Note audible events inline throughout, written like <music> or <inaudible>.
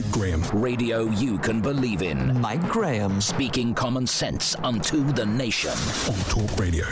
Mike Graham. Radio you can believe in. Mike Graham. Speaking common sense unto the nation. On Talk Radio.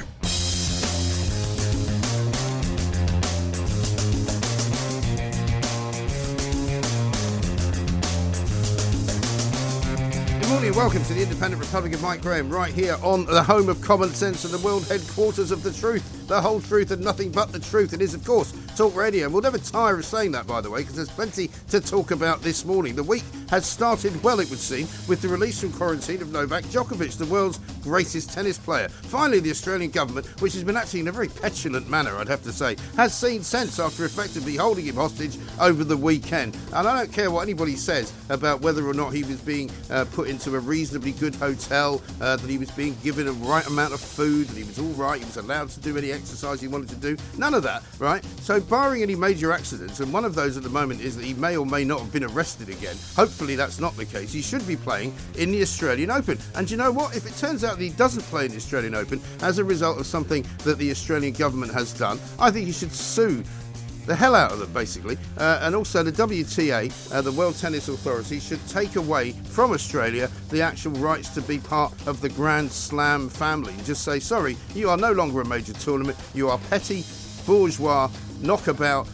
Good morning and welcome to the Independent Republic of Mike Graham, right here on the home of common sense and the world headquarters of the truth, the whole truth and nothing but the truth. It is, of course, Talk Radio. And we'll never tire of saying that, by the way, because there's plenty to talk about this morning. The week has started well, it would seem, with the release from quarantine of Novak Djokovic, the world's greatest tennis player. Finally, the Australian government, which has been acting in a very petulant manner, I'd have to say, has seen sense after effectively holding him hostage over the weekend. And I don't care what anybody says about whether or not he was being uh, put into a reasonably good hotel, uh, that he was being given a right amount of food, that he was all right, he was allowed to do any exercise he wanted to do. None of that, right? So, barring any major accidents, and one of those at the moment is that he may or may not have been arrested again. Hopefully, that's not the case. He should be playing in the Australian Open. And you know what? If it turns out that he doesn't play in the Australian Open as a result of something that the Australian government has done, I think he should sue the hell out of them, basically. Uh, and also, the WTA, uh, the World Tennis Authority, should take away from Australia the actual rights to be part of the Grand Slam family just say, sorry, you are no longer a major tournament. You are petty, bourgeois, knockabout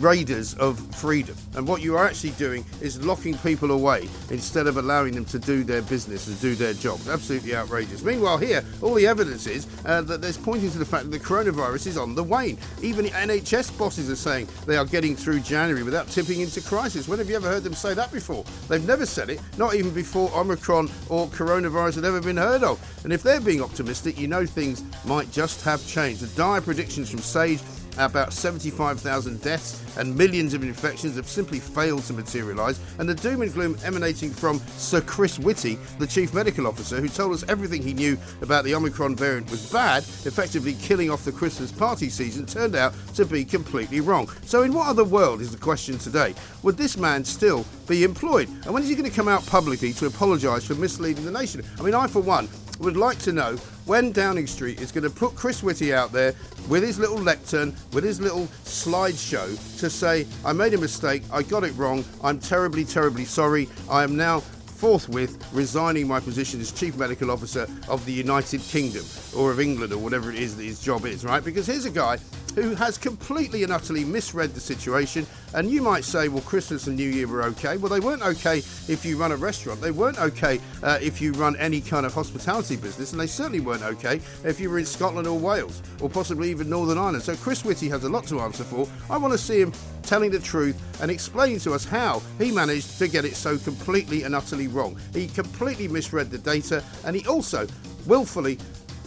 raiders of freedom. And what you are actually doing is locking people away instead of allowing them to do their business and do their jobs. Absolutely outrageous. Meanwhile, here, all the evidence is uh, that there's pointing to the fact that the coronavirus is on the wane. Even the NHS bosses are saying they are getting through January without tipping into crisis. When have you ever heard them say that before? They've never said it, not even before Omicron or coronavirus had ever been heard of. And if they're being optimistic, you know things might just have changed. The dire predictions from Sage about 75,000 deaths and millions of infections have simply failed to materialise, and the doom and gloom emanating from Sir Chris Whitty, the Chief Medical Officer, who told us everything he knew about the Omicron variant was bad, effectively killing off the Christmas party season, turned out to be completely wrong. So, in what other world is the question today? Would this man still be employed? And when is he going to come out publicly to apologise for misleading the nation? I mean, I, for one, would like to know when Downing Street is going to put Chris Whitty out there with his little lectern, with his little slideshow to say, I made a mistake, I got it wrong, I'm terribly, terribly sorry, I am now forthwith resigning my position as Chief Medical Officer of the United Kingdom or of England or whatever it is that his job is, right? Because here's a guy who has completely and utterly misread the situation. And you might say, well, Christmas and New Year were okay. Well, they weren't okay if you run a restaurant. They weren't okay uh, if you run any kind of hospitality business. And they certainly weren't okay if you were in Scotland or Wales or possibly even Northern Ireland. So Chris Whitty has a lot to answer for. I want to see him telling the truth and explaining to us how he managed to get it so completely and utterly wrong. He completely misread the data and he also willfully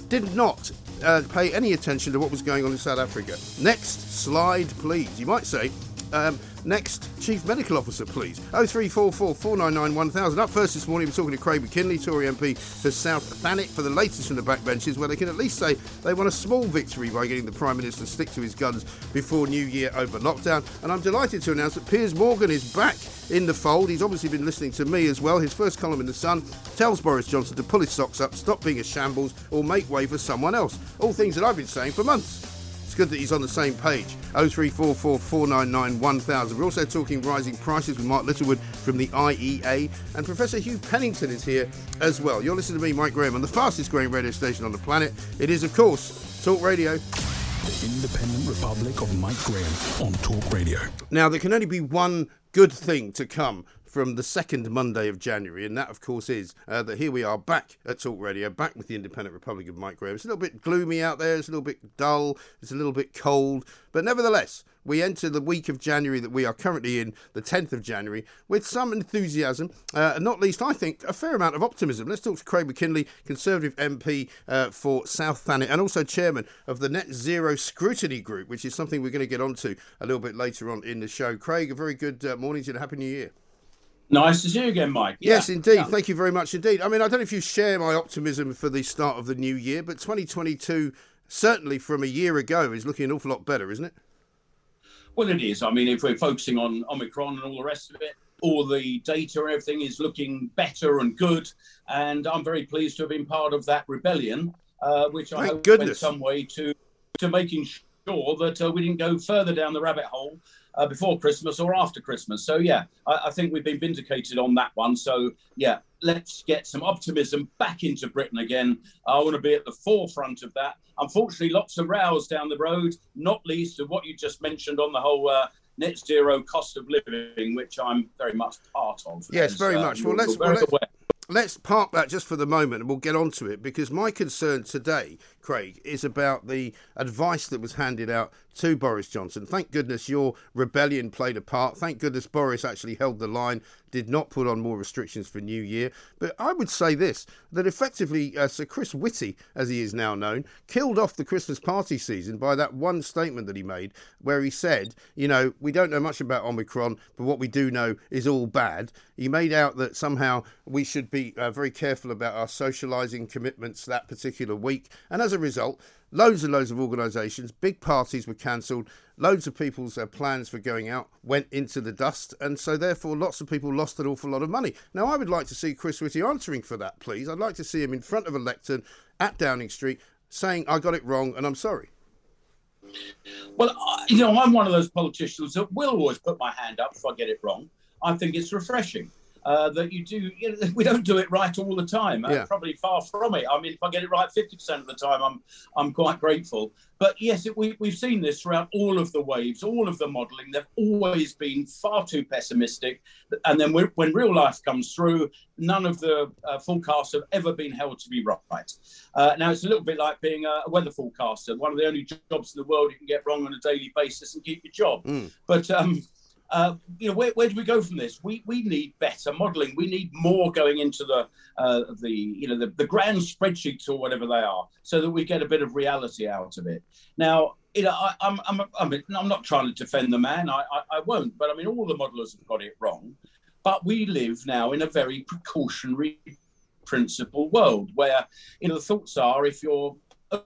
did not uh, pay any attention to what was going on in South Africa. Next slide, please. You might say, um, next Chief Medical Officer, please. 0344 499 1000. Up first this morning, we're talking to Craig Mackinlay, Tory MP for South Thanet, for the latest from the backbenches, where they can at least say they won a small victory by getting the Prime Minister to stick to his guns before New Year over lockdown. And I'm delighted to announce that Piers Morgan is back in the fold. He's obviously been listening to me as well. His first column in The Sun tells Boris Johnson to pull his socks up, stop being a shambles, or make way for someone else. All things that I've been saying for months. It's good that he's on the same page. 0344 499 1000. We're also talking rising prices with Mark Littlewood from the IEA, and Professor Hugh Pennington is here as well. You're listening to me, Mike Graham, on the fastest growing radio station on the planet. It is, of course, Talk Radio. The Independent Republic of Mike Graham on Talk Radio. Now, there can only be one good thing to come from the second Monday of January, and that, of course, is uh, that here we are back at Talk Radio, back with the Independent Republic of Mike Graham. It's a little bit gloomy out there, it's a little bit dull, it's a little bit cold, but nevertheless, we enter the week of January that we are currently in, the 10th of January, with some enthusiasm, uh, and not least, I think, a fair amount of optimism. Let's talk to Craig Mackinlay, Conservative MP uh, for South Thanet, and also Chairman of the Net Zero Scrutiny Group, which is something we're going to get onto a little bit later on in the show. Craig, a very good uh, morning to you and Happy New Year. Nice to see you again, Mike. Yeah. Yes, indeed. Yeah. Thank you very much indeed. I mean, I don't know if you share my optimism for the start of the new year, but 2022, certainly from a year ago, is looking an awful lot better, isn't it? Well, it is. I mean, if we're focusing on Omicron and all the rest of it, all the data and everything is looking better and good. And I'm very pleased to have been part of that rebellion, uh, which Thank I hope goodness. went some way to, to making sure that uh, we didn't go further down the rabbit hole uh, before Christmas or after Christmas. So yeah, I, I, think we've been vindicated on that one. So yeah, let's get some optimism back into Britain again. I want to be at the forefront of that. Unfortunately, lots of rows down the road, not least of what you just mentioned on the whole. Uh, net zero cost of living, which I'm very much part of. Yes, very uh, much. Well, let's, well, let's, let's park that just for the moment and we'll get on to it because my concern today, Craig, is about the advice that was handed out to Boris Johnson. Thank goodness your rebellion played a part. Thank goodness Boris actually held the line, did not put on more restrictions for New Year. But I would say this that effectively uh, Sir Chris Whitty, as he is now known, killed off the Christmas party season by that one statement that he made where he said, you know, we don't know much about Omicron, but what we do know is all bad. He made out that somehow we should be uh, very careful about our socialising commitments that particular week. And as a result, loads and loads of organisations, big parties were cancelled, loads of people's uh, plans for going out went into the dust, and so therefore lots of people lost an awful lot of money. Now, I would like to see Chris Whitty answering for that, please. I'd like to see him in front of a lectern at Downing Street saying, I got it wrong and I'm sorry. Well, you know, I'm one of those politicians that will always put my hand up if I get it wrong. I think it's refreshing uh, that you do. You know, <laughs> we don't do it right all the time. Uh, yeah. Probably far from it. I mean, if I get it right 50% of the time, I'm I'm quite grateful. But yes, it, we, we've seen this throughout all of the waves, all of the modelling. They've always been far too pessimistic. And then when real life comes through, none of the uh, forecasts have ever been held to be right. Uh, now, it's a little bit like being a, weather forecaster, one of the only jobs in the world you can get wrong on a daily basis and keep your job. Mm. But um, uh, you know, where, where, do we go from this? We we need better modelling. We need more going into the uh, the you know the, the grand spreadsheets or whatever they are, so that we get a bit of reality out of it. Now, you know, I, am I'm, I'm I'm not trying to defend the man. I, I I won't. But I mean, all the modelers have got it wrong. But we live now in a very precautionary principle world where you know the thoughts are if you're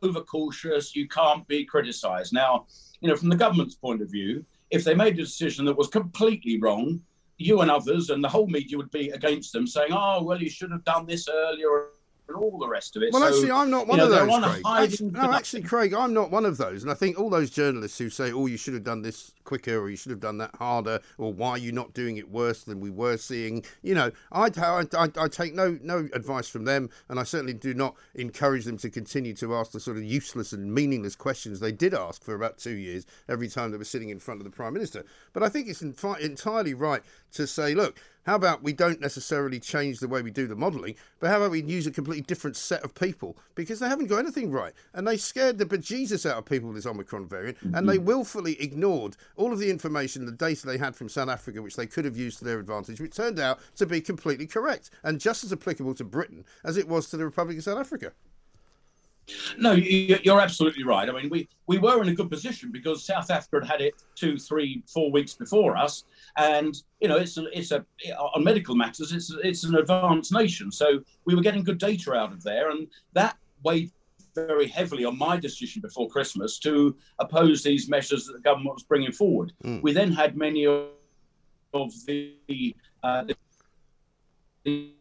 overcautious, you can't be criticised. Now, you know, from the government's point of view if they made a decision that was completely wrong, you and others and the whole media would be against them, saying, "Oh, well, you should have done this earlier." And all the rest of it. Well, so, actually, I'm not one you know, of those. Craig. Actually, no, actually, Craig, I'm not one of those. And I think all those journalists who say, "Oh, you should have done this quicker," or "You should have done that harder," or "Why are you not doing it worse than we were seeing?" You know, I, I, I, I take no no advice from them, and I certainly do not encourage them to continue to ask the sort of useless and meaningless questions they did ask for about two years every time they were sitting in front of the prime minister. But I think it's entirely right to say, look how about we don't necessarily change the way we do the modelling, but how about we use a completely different set of people because they haven't got anything right and they scared the bejesus out of people with this Omicron variant mm-hmm. and they willfully ignored all of the information, the data they had from South Africa, which they could have used to their advantage, which turned out to be completely correct and just as applicable to Britain as it was to the Republic of South Africa. No, you're absolutely right. I mean, we, we were in a good position because South Africa had had it two, three, four weeks before us, and you know, it's a, it's a on medical matters, it's it's an advanced nation. So we were getting good data out of there, and that weighed very heavily on my decision before Christmas to oppose these measures that the government was bringing forward. Mm. We then had many of the, uh, the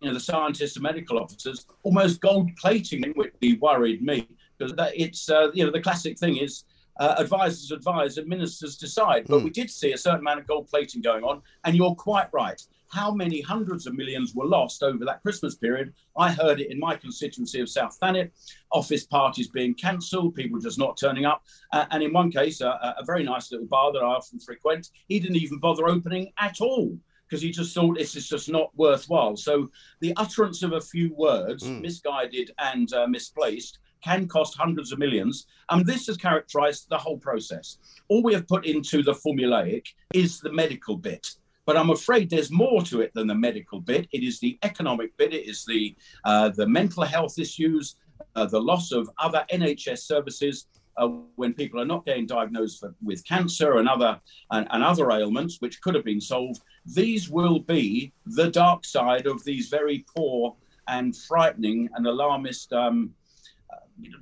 you know, the scientists and medical officers almost gold plating which worried me because that it's, uh, you know, the classic thing is uh, advisors advise and ministers decide. But mm. we did see a certain amount of gold plating going on, and you're quite right. How many hundreds of millions were lost over that Christmas period? I heard it in my constituency of South Thanet, office parties being cancelled, people just not turning up. Uh, and in one case, a very nice little bar that I often frequent, he didn't even bother opening at all because he just thought this is just not worthwhile. So the utterance of a few words, mm. misguided and uh, misplaced, can cost hundreds of millions. And this has characterized the whole process. All we have put into the formulaic is the medical bit. But I'm afraid there's more to it than the medical bit. It is the economic bit. It is the uh, the mental health issues, uh, the loss of other NHS services, uh, when people are not getting diagnosed for, with cancer and other and, and, other ailments which could have been solved, these will be the dark side of these very poor and frightening and alarmist um,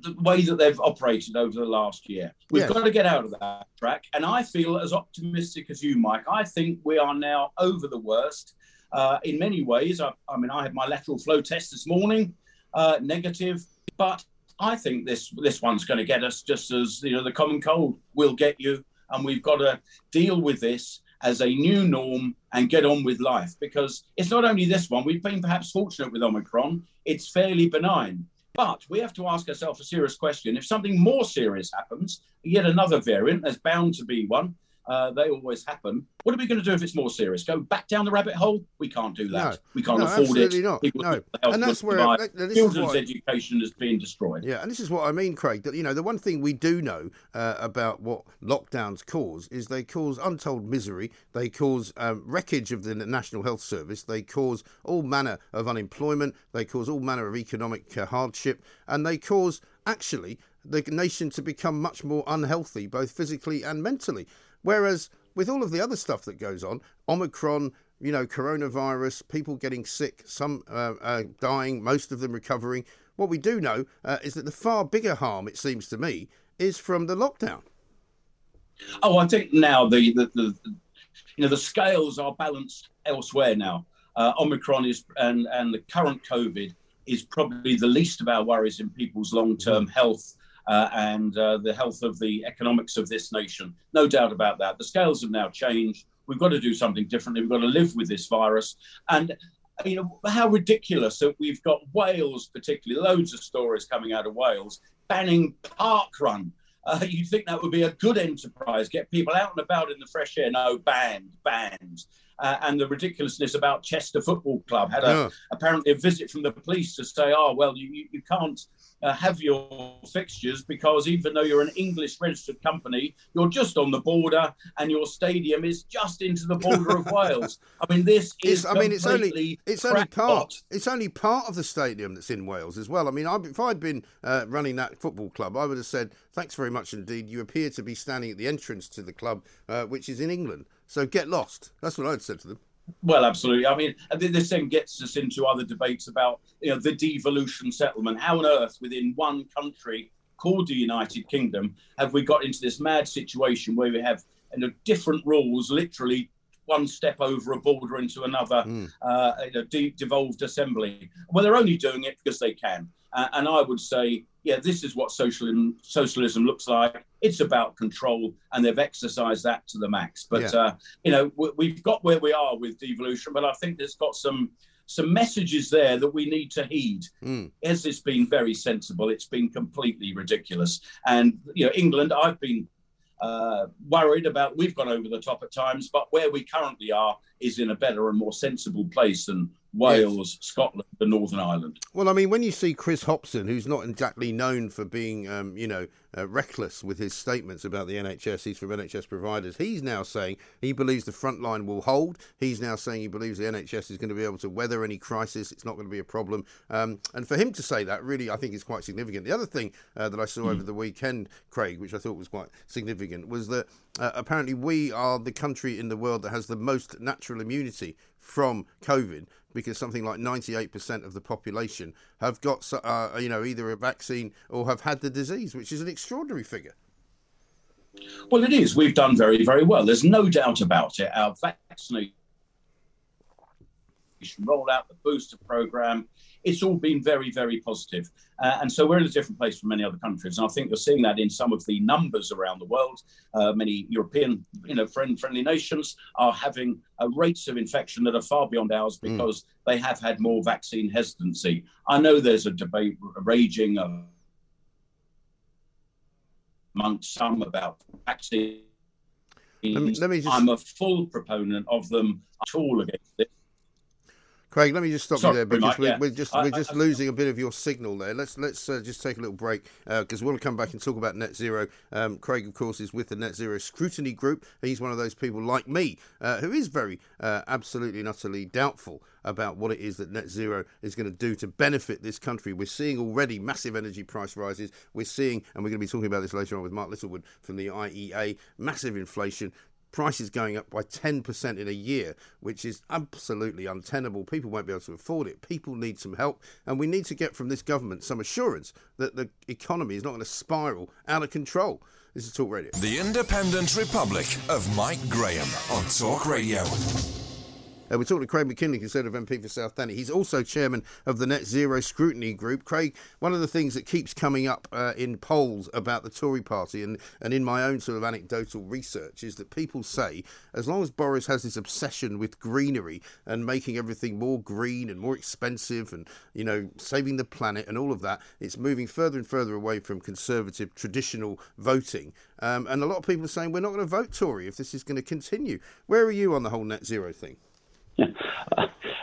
the way that they've operated over the last year. We've yes. got to get out of that track. And I feel as optimistic as you, Mike. I think we are now over the worst. Uh, in many ways, I, I, mean, I had my lateral flow test this morning, uh, negative, but I think this this one's going to get us just as you know the common cold will get you and we've got to deal with this as a new norm and get on with life because it's not only this one. We've been perhaps fortunate with Omicron; it's fairly benign. But we have to ask ourselves a serious question. If something more serious happens, yet another variant, there's bound to be one, uh, they always happen. What are we going to do if it's more serious? Go back down the rabbit hole? We can't do that. No. we can't No, afford it. not. People No. think the health And that's where- that- children's education is being destroyed. Yeah, and this is what I mean, Craig. That you know, the one thing we do know uh, about what lockdowns cause is they cause untold misery. They cause um, wreckage of the National Health Service. They cause all manner of unemployment. They cause all manner of economic uh, hardship, and they cause actually the nation to become much more unhealthy, both physically and mentally. Whereas with all of the other stuff that goes on, Omicron, you know, coronavirus, people getting sick, some uh, uh, dying, most of them recovering. What we do know uh, is that the far bigger harm, it seems to me, is from the lockdown. Oh, I think now the, the, the, you know the scales are balanced elsewhere now. Uh, Omicron is and and the current COVID is probably the least of our worries in people's long-term health uh, and uh, the health of the economics of this nation. No doubt about that. The scales have now changed. We've got to do something differently. We've got to live with this virus. And you know how ridiculous that we've got Wales, particularly loads of stories coming out of Wales banning park run. Uh, you'd think that would be a good enterprise, get people out and about in the fresh air. No, banned, banned. Uh, and the ridiculousness about Chester Football Club had a, Yeah. apparently a visit from the police to say, oh, well, you, you can't uh, have your fixtures because even though you're an English registered company, you're just on the border and your stadium is just into the border of Wales. I mean, this <laughs> is It's, I mean, it's only it's only part it's only part of the stadium that's in Wales as well. I mean, I, if I'd been uh, running that football club, I would have said, "Thanks very much indeed. You appear to be standing at the entrance to the club, uh, which is in England. So get lost." That's what I'd said to them. Well, absolutely. I mean, this then gets us into other debates about you know the devolution settlement. How on earth, within one country called the United Kingdom, have we got into this mad situation where we have you know, different rules, literally one step over a border into another, uh, you know, de- devolved assembly? Well, they're only doing it because they can. Uh, and I would say, yeah, this is what socialism socialism looks like. It's about control, and they've exercised that to the max. But Yeah. uh, you know, we, we've got where we are with devolution, but I think there's got some some messages there that we need to heed. Mm. Has this been very sensible? It's been completely ridiculous. And you know, England, I've been uh, worried about. We've gone over the top at times, but where we currently are is in a better and more sensible place than Wales, Scotland, and Northern Ireland. Well, I mean, when you see Chris Hopson, who's not exactly known for being, um, you know, uh, reckless with his statements about the NHS, he's from NHS providers. He's now saying he believes the front line will hold. He's now saying he believes the NHS is going to be able to weather any crisis. It's not going to be a problem. Um, and for him to say that, really, I think is quite significant. The other thing uh, that I saw over the weekend, Craig, which I thought was quite significant, was that uh, apparently we are the country in the world that has the most natural immunity from COVID because something like 98% of the population have got, uh, you know, either a vaccine or have had the disease, which is an extraordinary figure. Well, it is. We've done very, very well. There's no doubt about it. Our vaccination roll out the booster program. It's all been very, very positive. Uh, and so we're in a different place from many other countries. And I think you're seeing that in some of the numbers around the world. Uh, many European, you know, friend, friendly nations are having uh, rates of infection that are far beyond ours because they have had more vaccine hesitancy. I know there's a debate raging uh, amongst some about vaccines. Let me- let me just- I'm a full proponent of them. I'm all against it. Craig, let me just stop Sorry, you there because Mike, we're, yeah. we're just we're I- just I- losing a bit of your signal there. Let's let's uh, just take a little break because we'll come back and talk about net zero. Um, Craig, of course, is with the Net Zero Scrutiny Group. He's one of those people like me uh, who is very uh, absolutely and utterly doubtful about what it is that net zero is going to do to benefit this country. We're seeing already massive energy price rises. We're seeing, and we're going to be talking about this later on with Mark Littlewood from the IEA, massive inflation prices going up by 10% in a year, which is absolutely untenable. People won't be able to afford it. People need some help, and we need to get from this government some assurance that the economy is not going to spiral out of control. This is Talk Radio. The Independent Republic of Mike Graham on Talk Radio. Uh, we're talking to Craig Mackinlay, Conservative MP for South Thanet. He's also chairman of the Net Zero Scrutiny Group. Craig, one of the things that keeps coming up uh, in polls about the Tory party and, and in my own sort of anecdotal research is that people say as long as Boris has this obsession with greenery and making everything more green and more expensive and, you know, saving the planet and all of that, it's moving further and further away from conservative traditional voting. Um, and a lot of people are saying we're not going to vote Tory if this is going to continue. Where are you on the whole net zero thing?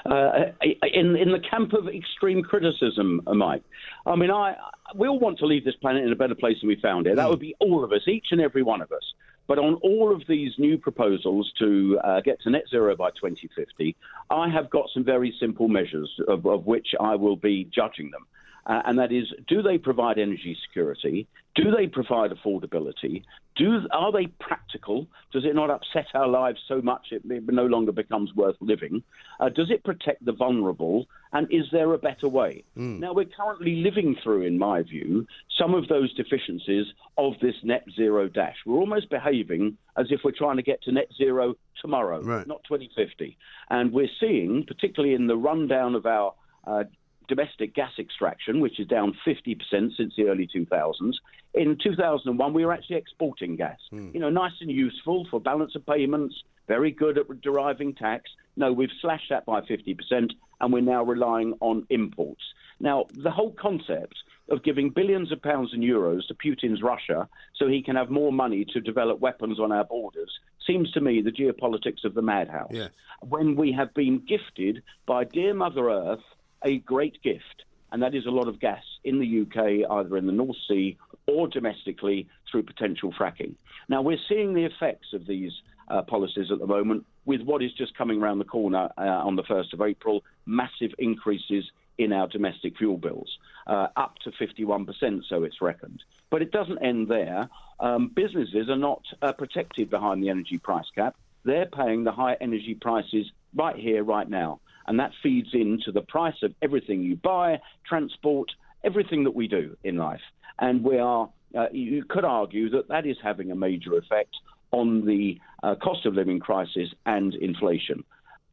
Uh, in in the camp of extreme criticism, uh, Mike. I mean, I we all want to leave this planet in a better place than we found it. That would be all of us, each and every one of us. But on all of these new proposals to uh, get to net zero by 2050, I have got some very simple measures of, of which I will be judging them uh, and that is do they provide energy security? Do they provide affordability? Do are they practical? Does it not upset our lives so much it, it no longer becomes worth living? Uh, does it protect the vulnerable? And is there a better way? Mm. Now we're currently living through, in my view, some of those deficiencies of this net zero dash. We're almost behaving as if we're trying to get to net zero tomorrow, right. not 2050. And we're seeing, particularly in the rundown of our uh, domestic gas extraction, which is down 50% since the early 2000s. In 2001, we were actually exporting gas. Mm. You know, nice and useful for balance of payments, very good at deriving tax. No, we've slashed that by 50%, and we're now relying on imports. Now, the whole concept of giving billions of pounds and euros to Putin's Russia so he can have more money to develop weapons on our borders seems to me the geopolitics of the madhouse. Yes. When we have been gifted by dear Mother Earth a great gift, and that is a lot of gas in the UK, either in the North Sea or domestically through potential fracking. Now, we're seeing the effects of these uh, policies at the moment with what is just coming around the corner uh, on the 1st of April massive increases in our domestic fuel bills, uh, up to 51%, so it's reckoned. But it doesn't end there. Um, businesses are not uh, protected behind the energy price cap. They're paying the high energy prices right here, right now and that feeds into the price of everything you buy, transport, everything that we do in life. And we are, uh, you could argue that that is having a major effect on the uh, cost of living crisis and inflation.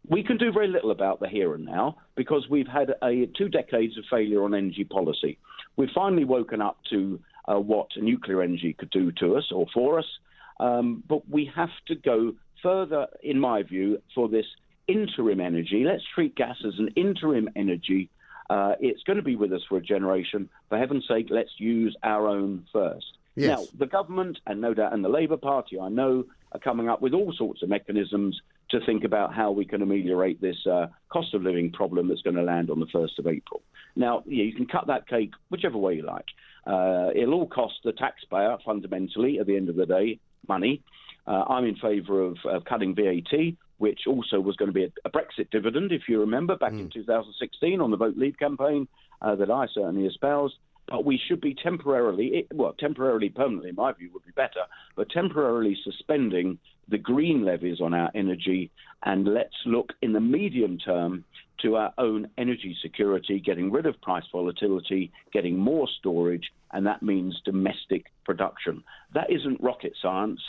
We can do very little about the here and now because we've had a, two decades of failure on energy policy. We've finally woken up to uh, what nuclear energy could do to us or for us, um, but we have to go further, in my view, for this interim energy. Let's treat gas as an interim energy. Uh, it's going to be with us for a generation. For heaven's sake, let's use our own first. Yes. Now, the government and no doubt, and the Labour Party, I know, are coming up with all sorts of mechanisms to think about how we can ameliorate this uh, cost of living problem that's going to land on the 1st of April. Now, yeah, you can cut that cake whichever way you like. Uh, it'll all cost the taxpayer, fundamentally, at the end of the day, money. Uh, I'm in favour of, of, cutting VAT which also was going to be a, a Brexit dividend, if you remember, back mm. in 2016 on the Vote Leave campaign uh, that I certainly espoused. But we should be temporarily, well, temporarily, permanently, in my view, would be better, but temporarily suspending the green levies on our energy. And let's look in the medium term to our own energy security, getting rid of price volatility, getting more storage, and that means domestic production. That isn't rocket science.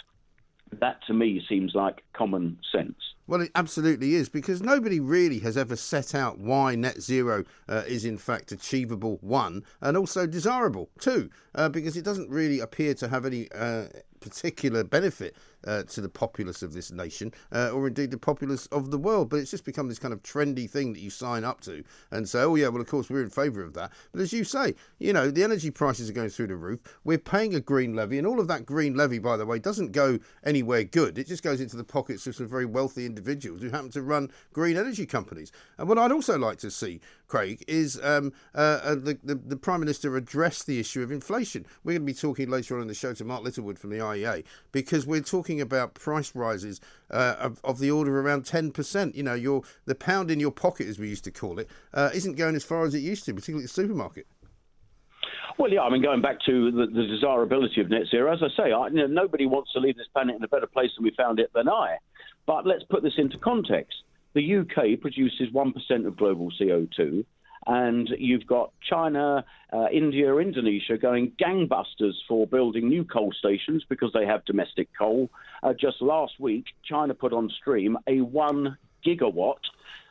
That to me seems like common sense. Well, it absolutely is because nobody really has ever set out why net zero uh, is in fact achievable, one, and also desirable, two, uh, because it doesn't really appear to have any uh, particular benefit uh, to the populace of this nation, uh, or indeed the populace of the world. But it's just become this kind of trendy thing that you sign up to and say, oh, yeah, well, of course, we're in favour of that. But as you say, you know, the energy prices are going through the roof. We're paying a green levy, and all of that green levy, by the way, doesn't go anywhere good. It just goes into the pockets of some very wealthy individuals who happen to run green energy companies. And what I'd also like to see, Craig, is um, uh, uh the, the, the Prime Minister address the issue of inflation. We're going to be talking later on in the show to Mark Littlewood from the Because we're talking about price rises uh, of, of, the order of around 10%. You know, your the pound in your pocket, as we used to call it, uh, not going as far as it used to, particularly the supermarket. Well, yeah, I mean, going back to the, the desirability of net zero, as I say, I, you know, nobody wants to leave this planet in a better place than we found it than I. But let's put this into context. The UK produces 1% of global CO2 and you've got China, uh, India, Indonesia going gangbusters for building new coal stations because they have domestic coal. Uh, just last week, China put on stream a one gigawatt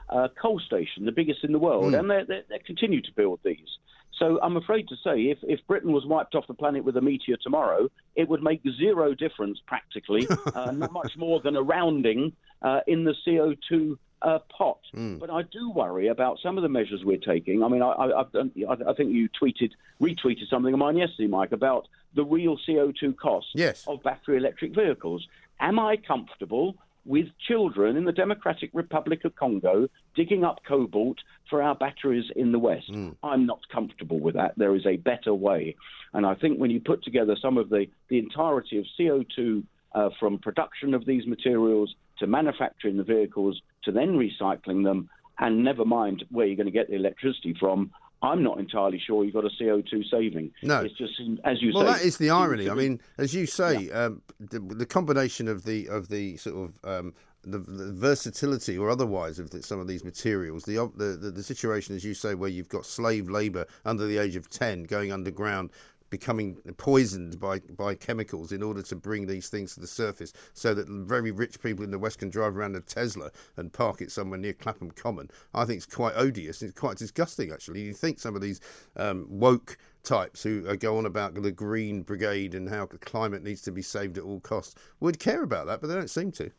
uh, coal station, the biggest in the world, Mm. and they they continue to build these. So I'm afraid to say, if, if Britain was wiped off the planet with a meteor tomorrow, it would make zero difference practically, <laughs> uh, not much more than a rounding uh, in the CO2 uh, pot. But I do worry about some of the measures we're taking. I mean, I, I, I, I think you tweeted, retweeted something of mine yesterday, Mike, about the real CO2 costs Yes. of battery electric vehicles. Am I comfortable with children in the Democratic Republic of Congo digging up cobalt for our batteries in the West? I'm not comfortable with that. There is a better way. And I think when you put together some of the, the entirety of CO2 uh, from production of these materials to manufacturing the vehicles to then recycling them, and never mind where you're going to get the electricity from, I'm not entirely sure you've got a CO2 saving. No. It's just, as you Well, say. Well, that is the irony. I mean, as you say, um, the, the combination of the of the sort of um, the, the versatility or otherwise of the, some of these materials, the, the the the situation, as you say, where you've got slave labour under the age of ten going underground. Becoming poisoned by, by chemicals in order to bring these things to the surface, so that very rich people in the West can drive around a Tesla and park it somewhere near Clapham Common. I think it's quite odious. It's quite disgusting, actually. You think some of these um, woke types who uh, go on about the Green Brigade and how the climate needs to be saved at all costs would care about that, but they don't seem to.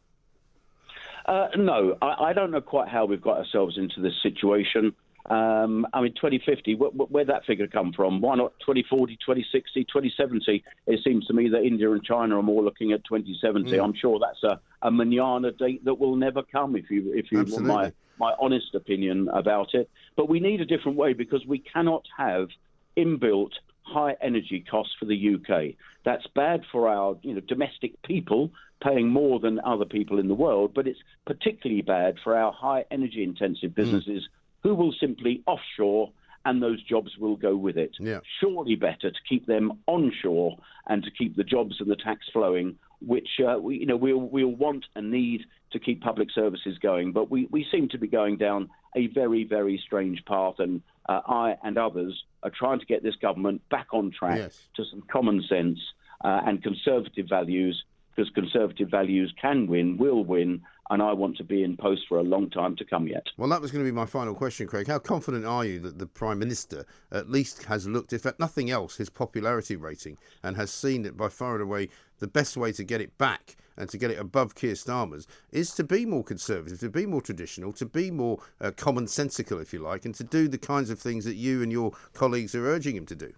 Uh, no, I, I don't know quite how we've got ourselves into this situation. Um, I mean, 2050, wh- wh- where'd that figure come from? Why not 2040, 2060, 2070? It seems to me that India and China are more looking at 2070. I'm sure that's a, a manana date that will never come, if you if you want my, my honest opinion about it. But we need a different way because we cannot have inbuilt high energy costs for the UK. That's bad for our you know domestic people paying more than other people in the world, but it's particularly bad for our high energy intensive businesses who will simply offshore and those jobs will go with it. Yeah. Surely better to keep them onshore and to keep the jobs and the tax flowing, which uh, we, you know we'll, we'll want and need to keep public services going. But we, we seem to be going down a very, very strange path, and uh, I and others are trying to get this government back on track Yes. to some common sense uh, and conservative values, because conservative values can win, will win, and I want to be in post for a long time to come yet. Well, that was going to be my final question, Craig. How confident are you that the Prime Minister at least has looked, if at nothing else, his popularity rating and has seen that by far and away the best way to get it back and to get it above Keir Starmer's is to be more conservative, to be more traditional, to be more uh, commonsensical, if you like, and to do the kinds of things that you and your colleagues are urging him to do?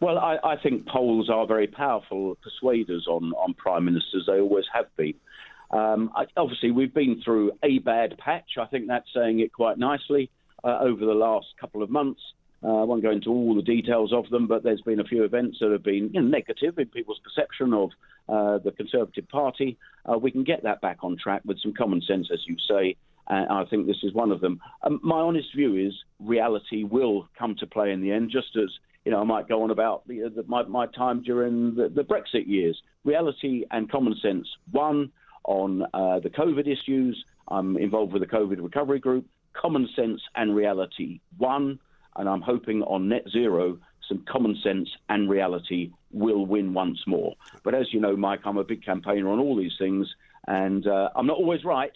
Well, I, I think polls are very powerful persuaders on, on prime ministers. They always have been. Um, obviously, we've been through a bad patch. I think that's saying it quite nicely uh, over the last couple of months. Uh, I won't go into all the details of them, but there's been a few events that have been you know, negative in people's perception of uh, the Conservative Party. Uh, we can get that back on track with some common sense, as you say, and I think this is one of them. Um, my honest view is reality will come to play in the end, just as you know, I might go on about the, the, my, my time during the, the Brexit years. Reality and common sense won on uh, the COVID issues. I'm involved with the COVID recovery group. Common sense and reality won, and I'm hoping on net zero, some common sense and reality will win once more. But as you know, Mike, I'm a big campaigner on all these things, and uh, I'm not always right,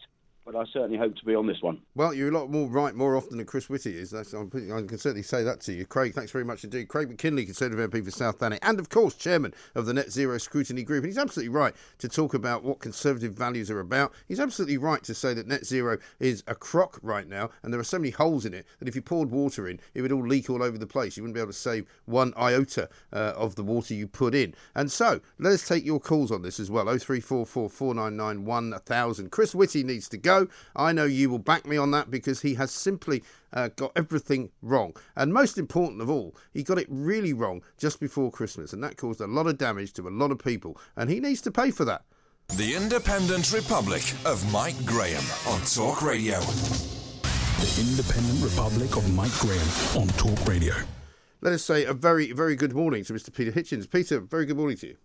but I certainly hope to be on this one. Well, you're a lot more right more often than Chris Whitty is. That's, I can certainly say that to you. Craig, thanks very much indeed. Craig Mackinlay, Conservative MP for South Thanet, and of course, Chairman of the Net Zero Scrutiny Group. And he's absolutely right to talk about what Conservative values are about. He's absolutely right to say that net zero is a crock right now, and there are so many holes in it that if you poured water in, it would all leak all over the place. You wouldn't be able to save one iota uh, of the water you put in. And so, let us take your calls on this as well. 0344 499 1000. Chris Whitty needs to go. I know you will back me on that because he has simply uh, got everything wrong. And most important of all, he got it really wrong just before Christmas, and that caused a lot of damage to a lot of people, and he needs to pay for that. The Independent Republic of Mike Graham on Talk Radio. The Independent Republic of Mike Graham on Talk Radio. Let us say a very, very good morning to Mr. Peter Hitchens. Peter, very good morning to you.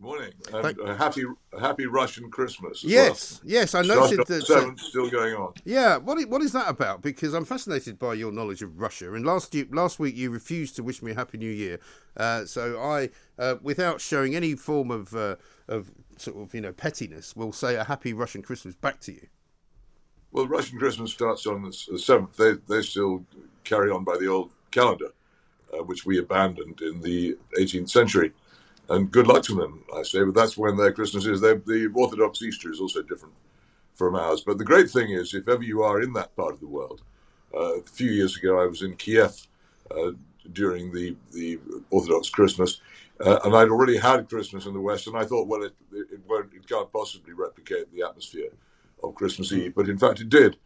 Morning and a happy happy Russian Christmas. as Yes, yes, I well. noted Russia that. uh, seventh still going on. Yeah, what what is that about? Because I'm fascinated by your knowledge of Russia. And last year, last week you refused to wish me a happy New Year. Uh, so I, uh, without showing any form of uh, of sort of you know pettiness, will say a happy Russian Christmas back to you. Well, Russian Christmas starts on the seventh. They they still carry on by the old calendar, uh, which we abandoned in the 18th century. And good luck to them, I say. But that's when their Christmas is. They're, the Orthodox Easter is also different from ours. But the great thing is, if ever you are in that part of the world, uh, a few years ago I was in Kiev uh, during the the Orthodox Christmas, uh, and I'd already had Christmas in the West, and I thought, well, it, it won't, it can't possibly replicate the atmosphere of Christmas Eve, but in fact it did.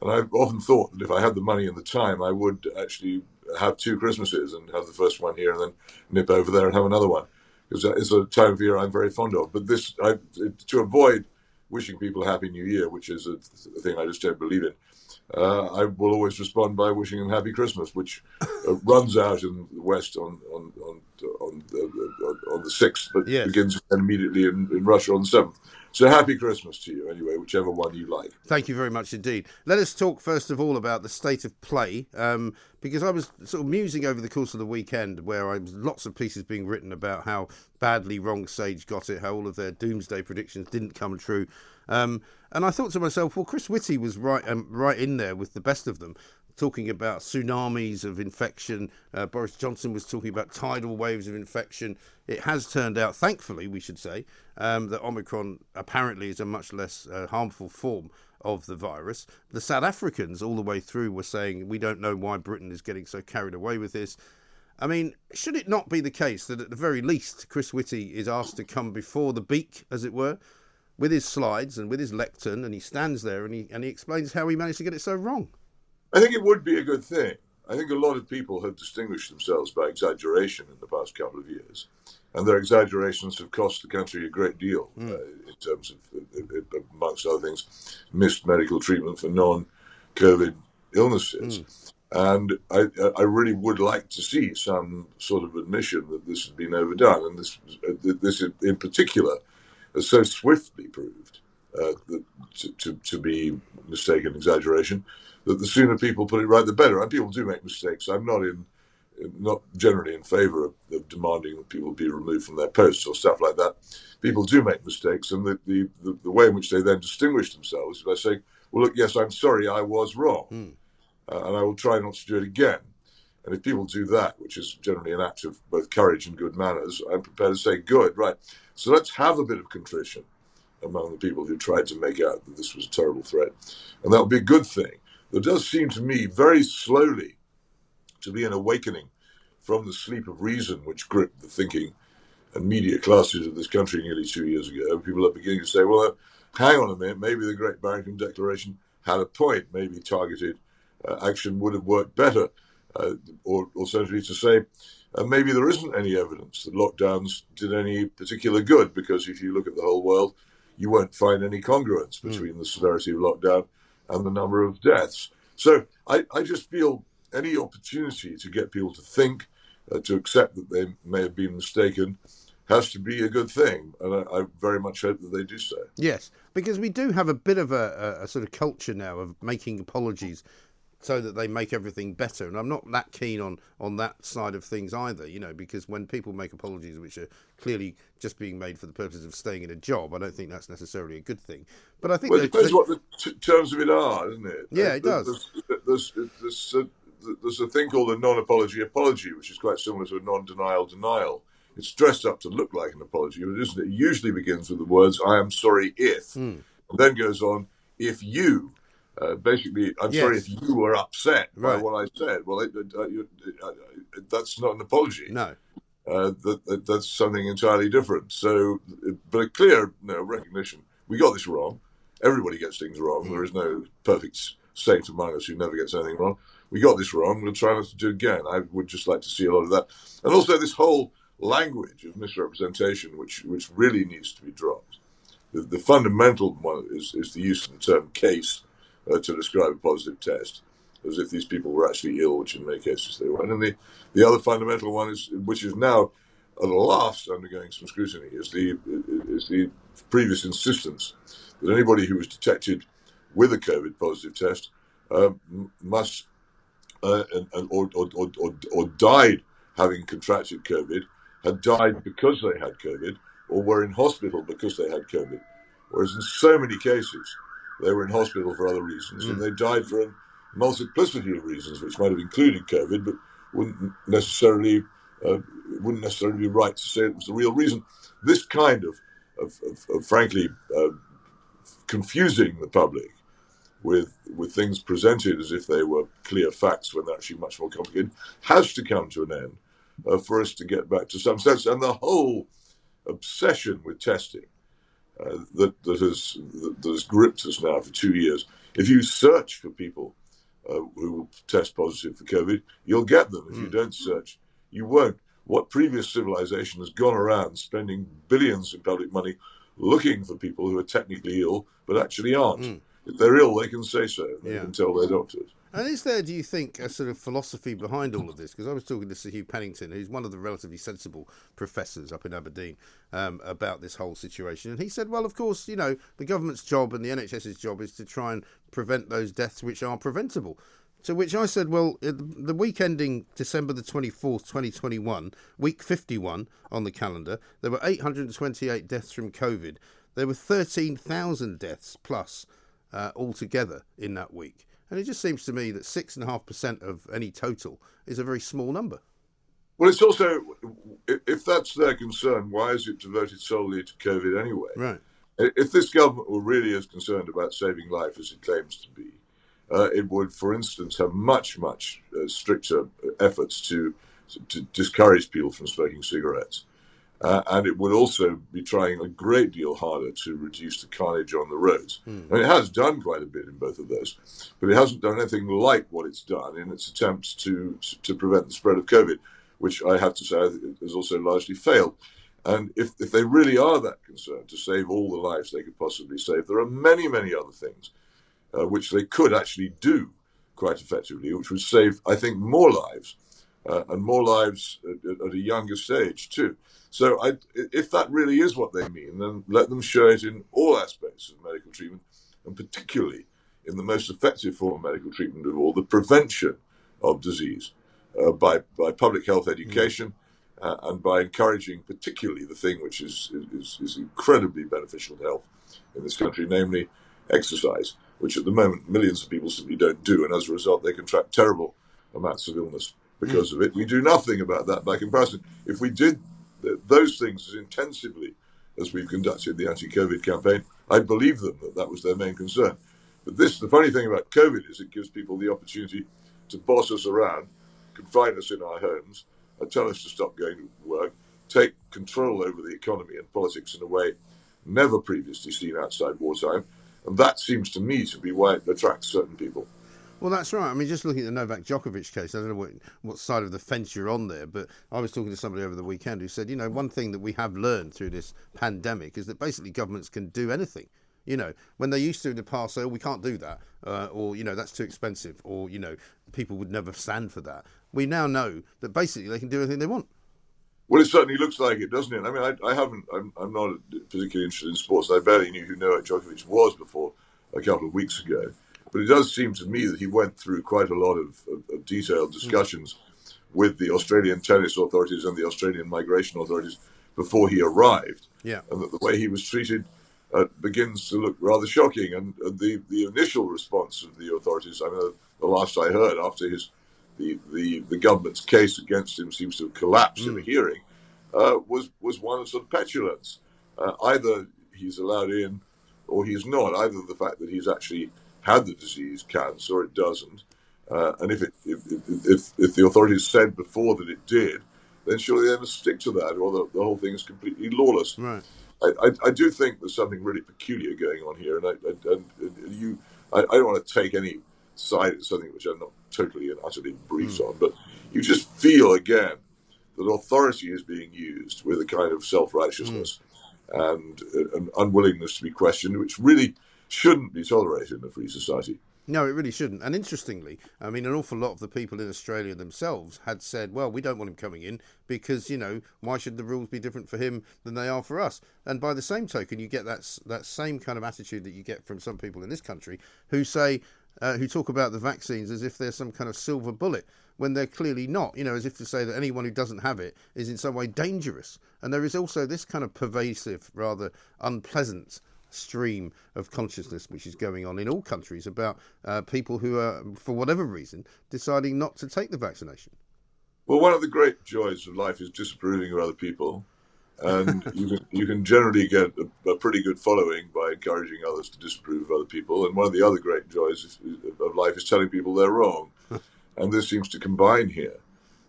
And I've often thought that if I had the money and the time, I would actually have two Christmases and have the first one here and then nip over there and have another one. Because it's a time of year I'm very fond of. But this, I, to avoid wishing people a happy new year, which is a, a thing I just don't believe in, uh, I will always respond by wishing them happy Christmas, which uh, <laughs> runs out in the West on on on on, uh, on the sixth, but yes. begins immediately in, in Russia on the seventh. So happy Christmas to you, anyway, whichever one you like. Thank you very much indeed. Let us talk first of all about the state of play, um, because I was sort of musing over the course of the weekend where I was lots of pieces being written about how badly wrong Sage got it, how all of their doomsday predictions didn't come true. Um, and I thought to myself, well, Chris Whitty was right, um, right in there with the best of them talking about tsunamis of infection. Uh, Boris Johnson was talking about tidal waves of infection. It has turned out, thankfully, we should say, um, that Omicron apparently is a much less uh, harmful form of the virus. The South Africans, all the way through, were saying, we don't know why Britain is getting so carried away with this. I mean, should it not be the case that at the very least Chris Whitty is asked to come before the beak, as it were, with his slides and with his lectern, and he stands there and he and he explains how he managed to get it so wrong? I think it would be a good thing. I think a lot of people have distinguished themselves by exaggeration in the past couple of years, and their exaggerations have cost the country a great deal mm. uh, in terms of, uh, uh, amongst other things, missed medical treatment for non-COVID illnesses. Mm. And I, I, really would like to see some sort of admission that this has been overdone, and this, uh, this in particular, has so swiftly proved uh, to, to, to, be mistaken exaggeration that the sooner people put it right, the better. And people do make mistakes. I'm not in, not generally in favour of, of, demanding that people be removed from their posts or stuff like that. People do make mistakes, and the, the, the, the way in which they then distinguish themselves is by saying, "Well, look, yes, I'm sorry, I was wrong, mm. uh, and I will try not to do it again." And if people do that, which is generally an act of both courage and good manners, I'm prepared to say, "Good, right." So let's have a bit of contrition among the people who tried to make out that this was a terrible threat, and that would be a good thing. There does seem to me very slowly to be an awakening from the sleep of reason which gripped the thinking and media classes of this country nearly two years ago. People are beginning to say, well, uh, hang on a minute, maybe the Great Barrington Declaration had a point. Maybe targeted uh, action would have worked better. Uh, or alternatively, to say, uh, maybe there isn't any evidence that lockdowns did any particular good, because if you look at the whole world, you won't find any congruence hmm. between mm. the severity of lockdown and the number of deaths. So I, I just feel any opportunity to get people to think, uh, to accept that they may have been mistaken, has to be a good thing. And I, I, very much hope that they do so. Yes, because we do have a bit of a, a, a sort of culture now of making apologies so that they make everything better. And I'm not that keen on on that side of things either, you know, because when people make apologies which are clearly just being made for the purpose of staying in a job, I don't think that's necessarily a good thing. But I think well, it depends what the t- terms of it are, isn't it? Yeah, it does. There's, there's, there's, a, there's a thing called a non-apology apology, which is quite similar to a non-denial denial. It's dressed up to look like an apology, but isn't it? It usually begins with the words "I am sorry if," mm. and then goes on, "If you." Uh, basically, I'm yes. sorry if you were upset right. by what I said. Well, it, uh, you, uh, that's not an apology. No. Uh, that, that, that's something entirely different. So, but a clear you know, recognition. We got this wrong. Everybody gets things wrong. Mm. There is no perfect saint among us who never gets anything wrong. We got this wrong. We'll try not to do it again. I would just like to see a lot of that. And also this whole language of misrepresentation, which which really needs to be dropped. The, the fundamental one is, is the use of the term case uh, to describe a positive test, as if these people were actually ill, which in many cases they weren't. And the, the other fundamental one is, which is now at last undergoing some scrutiny, is the is the previous insistence that anybody who was detected with a COVID positive test uh, must uh, and, or, or, or, or died having contracted COVID, had died because they had COVID, or were in hospital because they had COVID. Whereas in so many cases, they were in hospital for other reasons, and they died for a multiplicity of reasons, which might have included COVID, but wouldn't necessarily uh, wouldn't necessarily be right to say it was the real reason. This kind of, of, of, of frankly, uh, confusing the public with with things presented as if they were clear facts when they're actually much more complicated has to come to an end uh, for us to get back to some sense. And the whole obsession with testing uh, that that has that has gripped us now for two years. If you search for people uh, who test positive for COVID, you'll get them. If you don't search, you won't. What previous civilization has gone around spending billions in public money looking for people who are technically ill but actually aren't? If they're ill, they can say so. They Yeah. can tell their doctors. And is there, do you think, a sort of philosophy behind all of this? Because I was talking to Sir Hugh Pennington, who's one of the relatively sensible professors up in Aberdeen, um, about this whole situation. And he said, well, of course, you know, the government's job and the NHS's job is to try and prevent those deaths which are preventable. To which I said, well, the week ending December the 24th, 2021, week 51 on the calendar, there were 828 deaths from COVID. There were 13,000 deaths plus uh, altogether in that week. And it just seems to me that 6.5% of any total is a very small number. Well, it's also, if if that's their concern, why is it devoted solely to COVID anyway? Right. If this government were really as concerned about saving life as it claims to be, uh, it would, for instance, have much, much uh, stricter efforts to, to discourage people from smoking cigarettes. Uh, and it would also be trying a great deal harder to reduce the carnage on the roads. I mean, it has done quite a bit in both of those, but it hasn't done anything like what it's done in its attempts to to prevent the spread of COVID, which I have to say has also largely failed. And if, if they really are that concerned to save all the lives they could possibly save, there are many, many other things uh, which they could actually do quite effectively, which would save, I think, more lives uh, and more lives at, at a younger stage too. So, I, if that really is what they mean, then let them show it in all aspects of medical treatment, and particularly in the most effective form of medical treatment of all, the prevention of disease uh, by by public health education. Uh, and by encouraging, particularly the thing which is, is is incredibly beneficial to health in this country, namely exercise, which at the moment millions of people simply don't do, and as a result they contract terrible amounts of illness because of it. We do nothing about that by comparison. If we did th- those things as intensively as we've conducted the anti-COVID campaign, I believe them that that was their main concern. But this, the funny thing about COVID is it gives people the opportunity to boss us around, confine us in our homes, tell us to stop going to work, take control over the economy and politics in a way never previously seen outside wartime. And that seems to me to be why it attracts certain people. Well, that's right. I mean, just looking at the Novak Djokovic case, I don't know what, what side of the fence you're on there, but I was talking to somebody over the weekend who said, you know, one thing that we have learned through this pandemic is that basically governments can do anything. You know, when they used to in the past say, oh, we can't do that, uh, or, you know, that's too expensive, or, you know, people would never stand for that. We now know that basically they can do anything they want. Well, it certainly looks like it, doesn't it? I mean, I, I haven't, I'm, I'm not particularly interested in sports. I barely knew who Novak Djokovic was before a couple of weeks ago. But it does seem to me that he went through quite a lot of, of, of detailed discussions with the Australian tennis authorities and the Australian migration authorities before he arrived. Yeah. And that the way he was treated uh, begins to look rather shocking. And uh, the, the initial response of the authorities, I mean, the, the last I heard after his the, the, the government's case against him seems to have collapsed in a hearing, uh, was, was one of sort of petulance. Uh, either he's allowed in or he's not. Either the fact that he's actually had the disease counts or it doesn't. Uh, and if, it, if, if, if the authorities said before that it did, then surely they must stick to that, or the, the whole thing is completely lawless. Right. I, I, I do think there's something really peculiar going on here, and, I, I, and you, I, I don't want to take any side in something which I'm not totally and utterly briefed hmm. on, but you just feel again that authority is being used with a kind of self righteousness hmm. and uh, an unwillingness to be questioned, which really shouldn't be tolerated in a free society. No, it really shouldn't. And interestingly, I mean, an awful lot of the people in Australia themselves had said, well, we don't want him coming in because, you know, why should the rules be different for him than they are for us? And by the same token, you get that, that same kind of attitude that you get from some people in this country who say, uh, who talk about the vaccines as if they're some kind of silver bullet when they're clearly not, you know, as if to say that anyone who doesn't have it is in some way dangerous. And there is also this kind of pervasive, rather unpleasant stream of consciousness which is going on in all countries about uh, people who are, for whatever reason, deciding not to take the vaccination. Well, one of the great joys of life is disapproving of other people. and <laughs> you can you can generally get a, a, pretty good following by encouraging others to disapprove of other people. And one of the other great joys of life is telling people they're wrong, <laughs> and this seems to combine here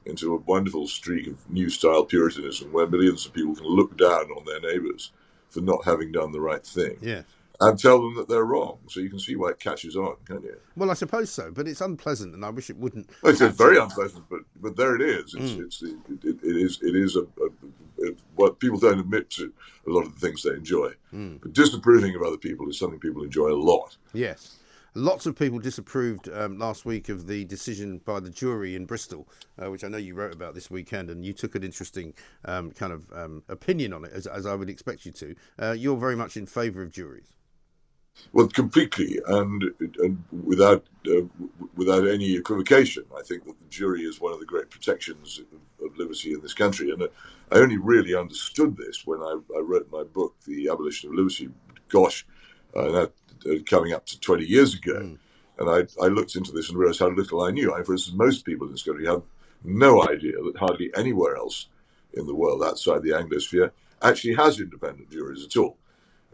into a wonderful streak of new style Puritanism, where millions of people can look down on their neighbours for not having done the right thing. Yeah and tell them that they're wrong. So you can see why it catches on, can you? Well, I suppose so, but it's unpleasant, and I wish it wouldn't. Well, it's very unpleasant, but but there it is. It's, mm. it's it, it, it is it is a, a it, what people don't admit to a lot of the things they enjoy. Mm. But disapproving of other people is something people enjoy a lot. Yes. Lots of people disapproved um, last week of the decision by the jury in Bristol, uh, which I know you wrote about this weekend, and you took an interesting um, kind of um, opinion on it, as, as, I would expect you to. Uh, you're very much in favour of juries. Well, completely, and, and without uh, without any equivocation, I think that the jury is one of the great protections of, of liberty in this country. And uh, I only really understood this when I, I wrote my book, The Abolition of Liberty. Gosh, uh, that, coming up to twenty years ago, mm. and I, I looked into this and realized how little I knew. I, for instance, most people in this country have no idea that hardly anywhere else in the world outside the Anglosphere actually has independent juries at all.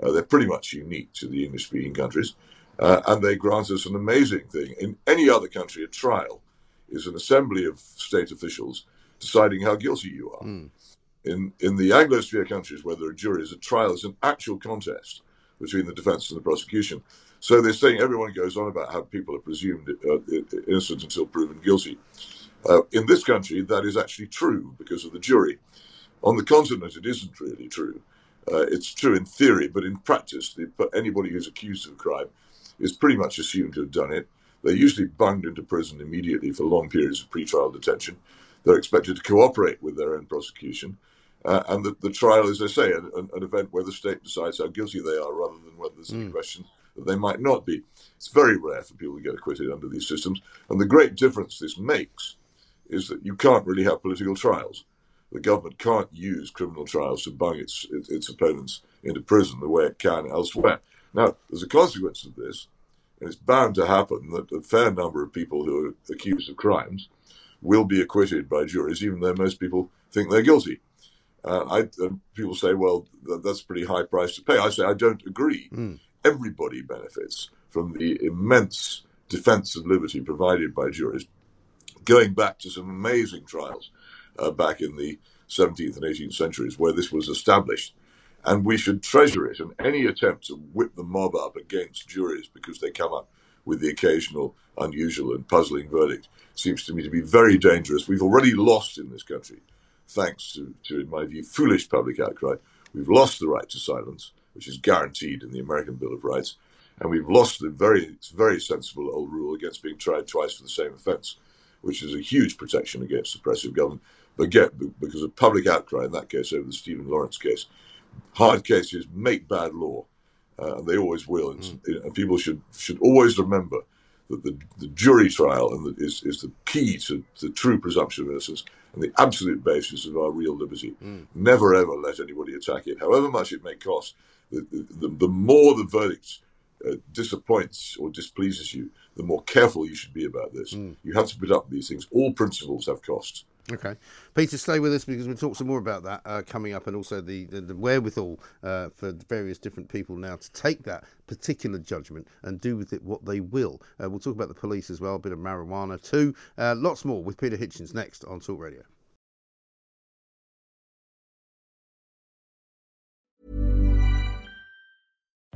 Uh, they're pretty much unique to the English speaking countries. Uh, and they grant us an amazing thing. In any other country, a trial is an assembly of state officials deciding how guilty you are. Mm. In, in the Anglosphere countries where there are juries, a trial is an actual contest between the defense and the prosecution. So they're saying everyone goes on about how people are presumed uh, innocent until proven guilty. Uh, in this country, that is actually true because of the jury. On the continent, it isn't really true. Uh, it's true in theory, but in practice, the, anybody who's accused of a crime is pretty much assumed to have done it. They're usually bunged into prison immediately for long periods of pretrial detention. They're expected to cooperate with their own prosecution. Uh, and the, the, trial, as I say, an, an, event where the state decides how guilty they are rather than whether there's any mm. question that they might not be. It's very rare for people to get acquitted under these systems. And the great difference this makes is that you can't really have political trials the government can't use criminal trials to bung its, its, its opponents into prison the way it can elsewhere. Now, there's a consequence of this, and it's bound to happen that a fair number of people who are accused of crimes will be acquitted by juries, even though most people think they're guilty. Uh, I, people say, well, that, that's a pretty high price to pay. I say, I don't agree. Mm. Everybody benefits from the immense defense of liberty provided by juries, going back to some amazing trials uh, back in the 17th and 18th centuries where this was established. And we should treasure it. And any attempt to whip the mob up against juries because they come up with the occasional unusual and puzzling verdict seems to me to be very dangerous. We've already lost in this country, thanks to, to in my view, foolish public outcry. We've lost the right to silence, which is guaranteed in the American Bill of Rights. And we've lost the very, very sensible old rule against being tried twice for the same offence, which is a huge protection against oppressive government. But again, because of public outcry in that case over the Stephen Lawrence case. Hard cases make bad law, uh, and they always will. And, mm. and, people should should always remember that the, the jury trial and the, is, is the key to the true presumption of innocence and the absolute basis of our real liberty. Mm. Never ever let anybody attack it, however much it may cost. The, the, the more the verdict uh, disappoints or displeases you, the more careful you should be about this. Mm. You have to put up with these things. All principles have costs. Okay, Peter, stay with us because we'll talk some more about that uh, coming up, and also the the, the wherewithal uh, for various different people now to take that particular judgment and do with it what they will. Uh, we'll talk about the police as well, a bit of marijuana too, uh, lots more with Peter Hitchens next on Talk Radio.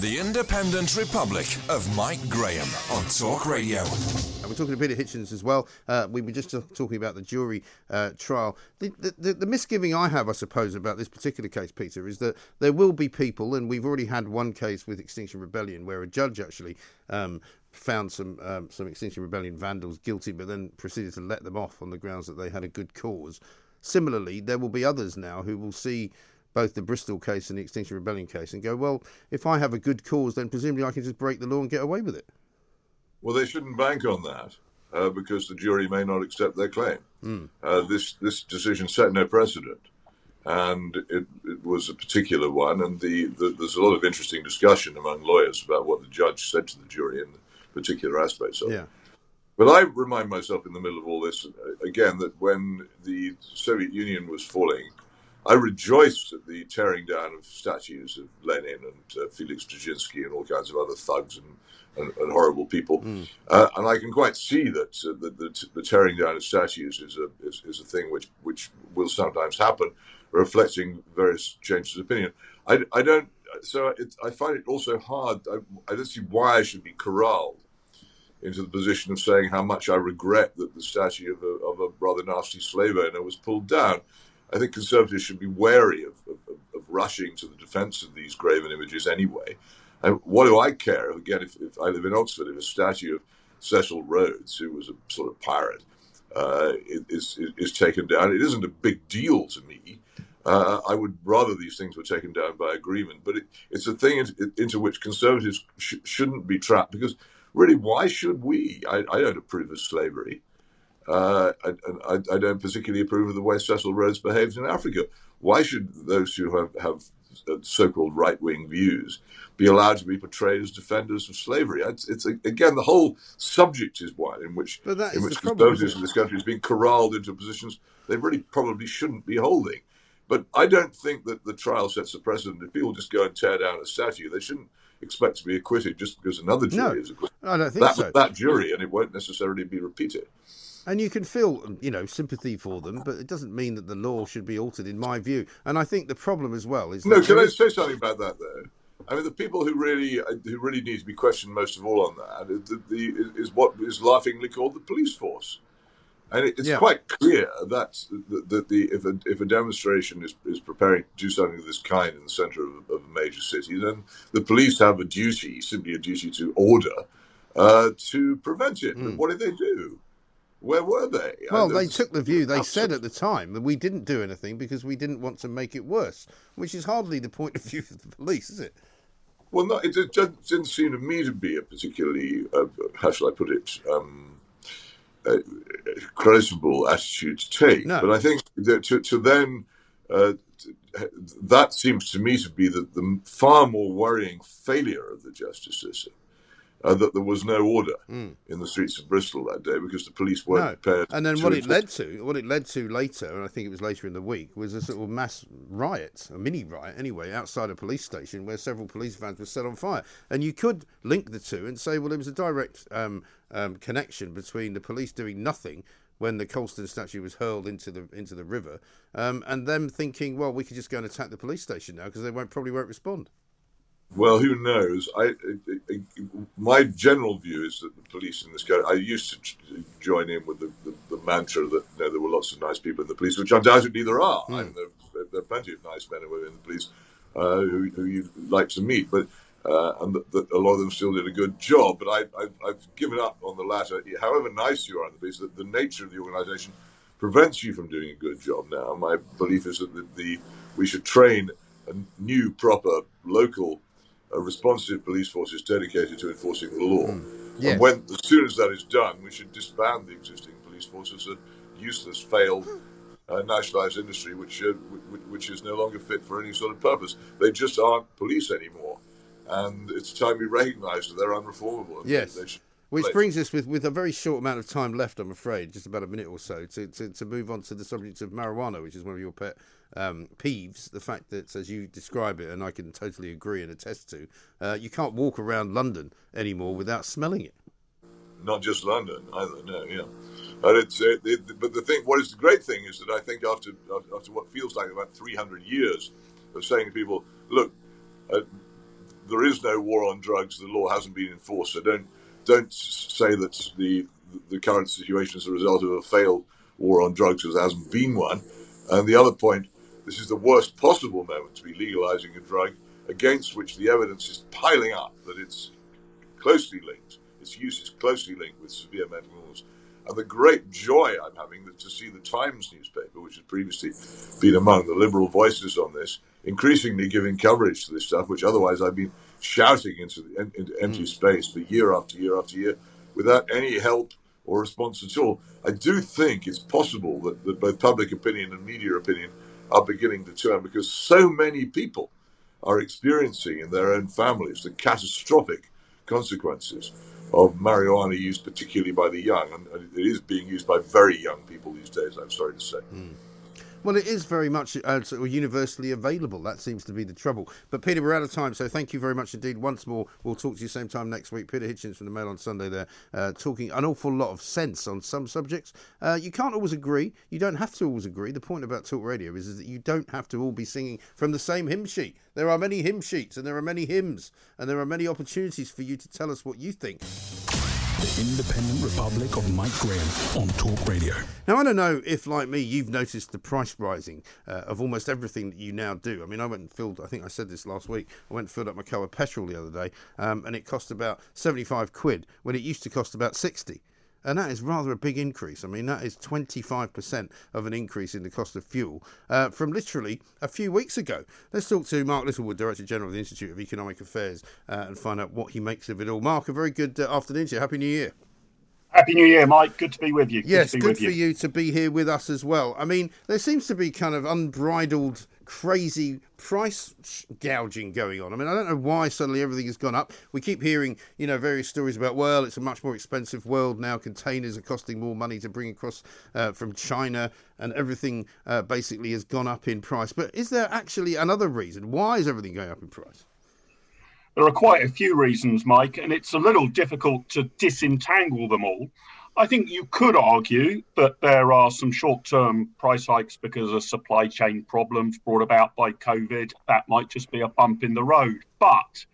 The Independent Republic of Mike Graham on Talk Radio. And we're talking to Peter Hitchens as well. Uh, we were just talking about the jury uh, trial. The, the, the, misgiving I have, I suppose, about this particular case, Peter, is that there will be people, and we've already had one case with Extinction Rebellion where a judge actually um, found some um, some Extinction Rebellion vandals guilty, but then proceeded to let them off on the grounds that they had a good cause. Similarly, there will be others now who will see both the Bristol case and the Extinction Rebellion case and go, well, if I have a good cause, then presumably I can just break the law and get away with it. Well, they shouldn't bank on that uh, because the jury may not accept their claim. Mm. Uh, this this decision set no precedent, and it, it was a particular one. And the, the, there's a lot of interesting discussion among lawyers about what the judge said to the jury in particular aspects of yeah. it. But I remind myself in the middle of all this uh, again that when the Soviet Union was falling, I rejoiced at the tearing down of statues of Lenin and uh, Felix Dzerzhinsky and all kinds of other thugs and, and, and horrible people. Mm. Uh, and I can quite see that uh, the, the, the, tearing down of statues is a, is, is, a thing which, which will sometimes happen, reflecting various changes of opinion. I, I don't, so it, I find it also hard. I, I don't see why I should be corralled into the position of saying how much I regret that the statue of a, of a rather nasty slave owner was pulled down. I think conservatives should be wary of, of, of rushing to the defence of these graven images anyway. What do I care? Again, if, if, I live in Oxford, if a statue of Cecil Rhodes, who was a sort of pirate, uh, is, is, is taken down, it isn't a big deal to me. Uh, I would rather these things were taken down by agreement, but it, it's a thing into, into which conservatives sh- shouldn't be trapped because really, why should we? I, I don't approve of slavery. Uh, I, I, I, don't particularly approve of the way Cecil Rhodes behaves in Africa. Why should those who have, have so-called right-wing views be allowed to be portrayed as defenders of slavery? It's, it's again the whole subject is one in which in which conservatives in this country is being corralled into positions they really probably shouldn't be holding. But I don't think that the trial sets a precedent. If people just go and tear down a statue, they shouldn't expect to be acquitted just because another jury no, is acquitted. I don't think that so. that jury, and it won't necessarily be repeated. And you can feel, um, you know, sympathy for them, but it doesn't mean that the law should be altered, in my view. And I think the problem as well is no. Can I say something about that though? I mean, the people who really uh, who really need to be questioned most of all on that is, the, the, is what is laughingly called the police force. And it's Yeah. quite clear that that the, the if a if a demonstration is, is preparing to do something of this kind in the centre of, of a major city, then the police have a duty, simply a duty to order, uh, to prevent it. But hmm. what did they do? Where were they? Well, they took the view, they said at the time that we didn't do anything because we didn't want to make it worse, which is hardly the point of view of the police, is it? Well, no, it, it just didn't seem to me to be a particularly, uh, how shall I put it, um, uh, creditable attitude to take. No. But I think that to, to then, uh, t- that seems to me to be the, the far more worrying failure of the justice system. Uh, that there was no order in the streets of Bristol that day because the police weren't. No. prepared. And then to what it led to, what it led to later, and I think it was later in the week, was a sort of mass riot, a mini riot anyway, outside a police station where several police vans were set on fire. And you could link the two and say, well, there was a direct um, um, connection between the police doing nothing when the Colston statue was hurled into the into the river, um, and them thinking, well, we could just go and attack the police station now because they won't probably won't respond. Well, who knows? I, I, I, my general view is that the police in this country. I used to join in with the, the, the mantra that you know, there were lots of nice people in the police, which undoubtedly there are. I mean, there, there are plenty of nice men and women in the police uh, who, who you'd like to meet, but uh, and that, that a lot of them still did a good job. But I, I've given up on the latter. However nice you are in the police, that the nature of the organisation prevents you from doing a good job now. My belief is that the, the we should train a new, proper, local, uh, responsive police force is dedicated to enforcing the law. Yes. And when, as soon as that is done, we should disband the existing police forces as useless, failed uh, nationalised industry, which uh, which is no longer fit for any sort of purpose. They just aren't police anymore, and it's time we recognise that they're unreformable. Yes. They should Which place. brings us, with, with a very short amount of time left, I'm afraid, just about a minute or so, to, to, to move on to the subject of marijuana, which is one of your pet um, peeves. The fact that, as you describe it, and I can totally agree and attest to, uh, you can't walk around London anymore without smelling it. not just London either. No, yeah. But it's it, it, but the thing, what is the great thing is that I think after after what feels like about 300 years of saying to people, look, uh, there is no war on drugs. The law hasn't been enforced. So don't don't say that the the current situation is a result of a failed war on drugs because there hasn't been one. And the other point, this is the worst possible moment to be legalizing a drug against which the evidence is piling up that it's closely linked. Its use is closely linked with severe mental illness. And the great joy I'm having is to see the Times newspaper, which has previously been among the liberal voices on this, increasingly giving coverage to this stuff, which otherwise I've been shouting into, the, into empty hmm. space for year after year after year without any help or response at all. I do think it's possible that, that both public opinion and media opinion are beginning to turn because so many people are experiencing in their own families the catastrophic consequences of marijuana use, particularly by the young. And it is being used by very young people these days, I'm sorry to say. Hmm. Well, it is very much uh, universally available. That seems to be the trouble. But Peter, we're out of time, so thank you very much indeed. Once more, we'll talk to you same time next week. Peter Hitchens from the Mail on Sunday there, uh, talking an awful lot of sense on some subjects. Uh, you can't always agree. You don't have to always agree. The point about talk radio is, is that you don't have to all be singing from the same hymn sheet. There are many hymn sheets, and there are many hymns, and there are many opportunities for you to tell us what you think. The Independent Republic of Mike Graham on Talk Radio. Now, I don't know if, like me, you've noticed the price rising uh, of almost everything that you now do. I mean, I went and filled, I think I said this last week, I went and filled up my car with petrol the other day, um, and it cost about 75 quid when it used to cost about 60. And that is rather a big increase. I mean, that is 25% of an increase in the cost of fuel uh, from literally a few weeks ago. Let's talk to Mark Littlewood, Director General of the Institute of Economic Affairs, uh, and find out what he makes of it all. Mark, a very good uh, afternoon to you. Happy New Year. Happy New Year, Mike. Good to be with you. Good Yes, good with for you to be here with us as well. I mean, there seems to be kind of unbridled, crazy price gouging going on. I mean, I don't know why suddenly everything has gone up. We keep hearing, you know, various stories about, well, it's a much more expensive world now. Containers are costing more money to bring across uh, from China, and everything uh, basically has gone up in price. But is there actually another reason? Why is everything going up in price? There are quite a few reasons, Mike, and it's a little difficult to disentangle them all. I think you could argue that there are some short term price hikes because of supply chain problems brought about by COVID. That might just be a bump in the road. But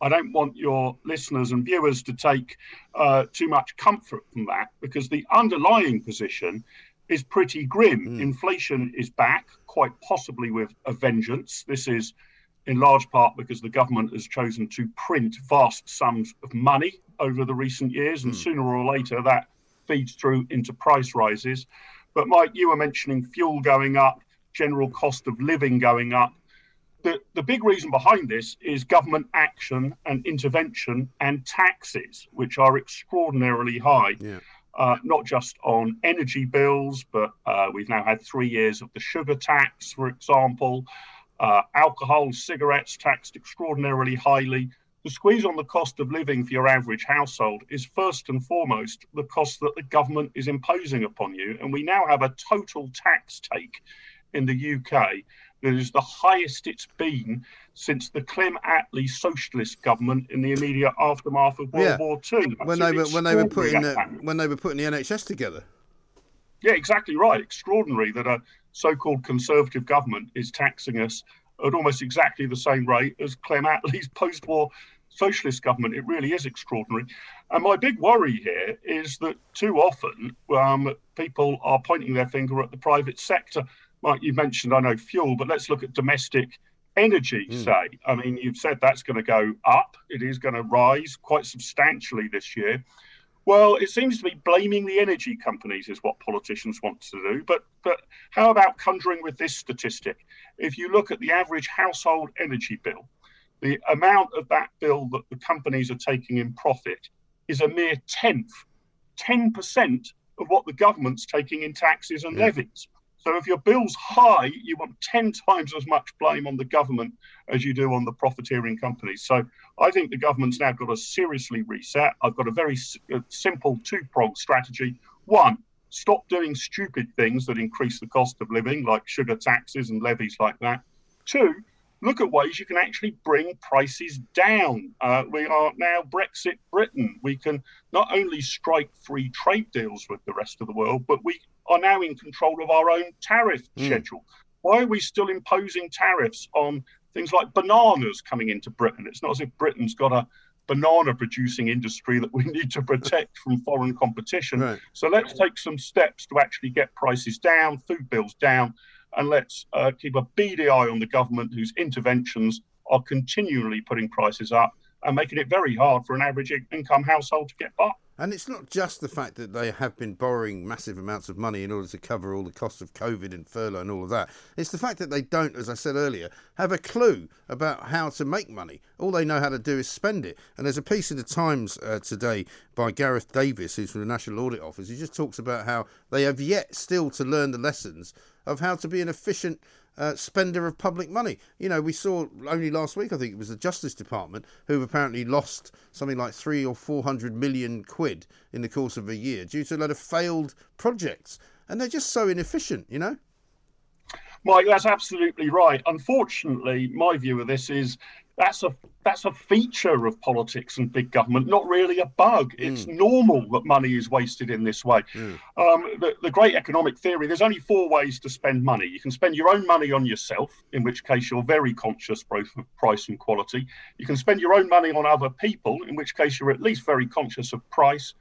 I don't want your listeners and viewers to take uh, too much comfort from that because the underlying position is pretty grim. Inflation is back, quite possibly with a vengeance. This is in large part because the government has chosen to print vast sums of money over the recent years, and sooner or later that feeds through into price rises. But Mike, you were mentioning fuel going up, general cost of living going up. The, the big reason behind this is government action and intervention and taxes, which are extraordinarily high. Yeah. Uh, not just on energy bills, but uh, we've now had three years of the sugar tax, for example. Uh, alcohol, cigarettes taxed extraordinarily highly. The squeeze on the cost of living for your average household is first and foremost the cost that the government is imposing upon you. And we now have a total tax take in the UK that is the highest it's been since the Clem Attlee socialist government in the immediate aftermath of World Yeah. War II. When they were when they were putting the when they were putting the NHS together. Yeah, exactly right. Extraordinary that a so-called conservative government is taxing us at almost exactly the same rate as Clem Attlee's <laughs> post-war socialist government. It really is extraordinary. And my big worry here is that too often um, people are pointing their finger at the private sector. Like you mentioned, I know fuel, but let's look at domestic energy, say. I mean, you've said that's going to go up. It is going to rise quite substantially this year. Well, it seems to be blaming the energy companies is what politicians want to do. But but how about conjuring with this statistic? If you look at the average household energy bill, the amount of that bill that the companies are taking in profit is a mere tenth, ten percent of what the government's taking in taxes and Yeah. levies. So if your bill's high, you want 10 times as much blame on the government as you do on the profiteering companies. So I think the government's now got to seriously reset. I've got a very uh, simple two pronged strategy. One, stop doing stupid things that increase the cost of living, like sugar taxes and levies like that. Two, look at ways you can actually bring prices down. Uh, we are now Brexit Britain. We can not only strike free trade deals with the rest of the world, but we are now in control of our own tariff mm. schedule. Why are we still imposing tariffs on things like bananas coming into Britain? It's not as if Britain's got a banana producing industry that we <laughs> need to protect from foreign competition. Right. So let's take some steps to actually get prices down, food bills down, and let's uh, keep a beady eye on the government whose interventions are continually putting prices up and making it very hard for an average income household to get by. And it's not just the fact that they have been borrowing massive amounts of money in order to cover all the costs of COVID and furlough and all of that. It's the fact that they don't, as I said earlier, have a clue about how to make money. All they know how to do is spend it. And there's a piece in the Times uh, today by Gareth Davies, who's from the National Audit Office. He just talks about how they have yet still to learn the lessons of how to be an efficient uh, spender of public money. You know, we saw only last week, I think it was the Justice Department, who've apparently lost something like three or four hundred million quid in the course of a year due to a lot of failed projects. And they're just so inefficient, you know? Mike, that's absolutely right. Unfortunately, my view of this is that's a that's a feature of politics and big government, not really a bug. It's mm. normal that money is wasted in this way. Mm. Um, the, the, great economic theory there's only four ways to spend money. You can spend your own money on yourself, in which case you're very conscious both of price and quality. You can spend your own money on other people, in which case you're at least very conscious of price.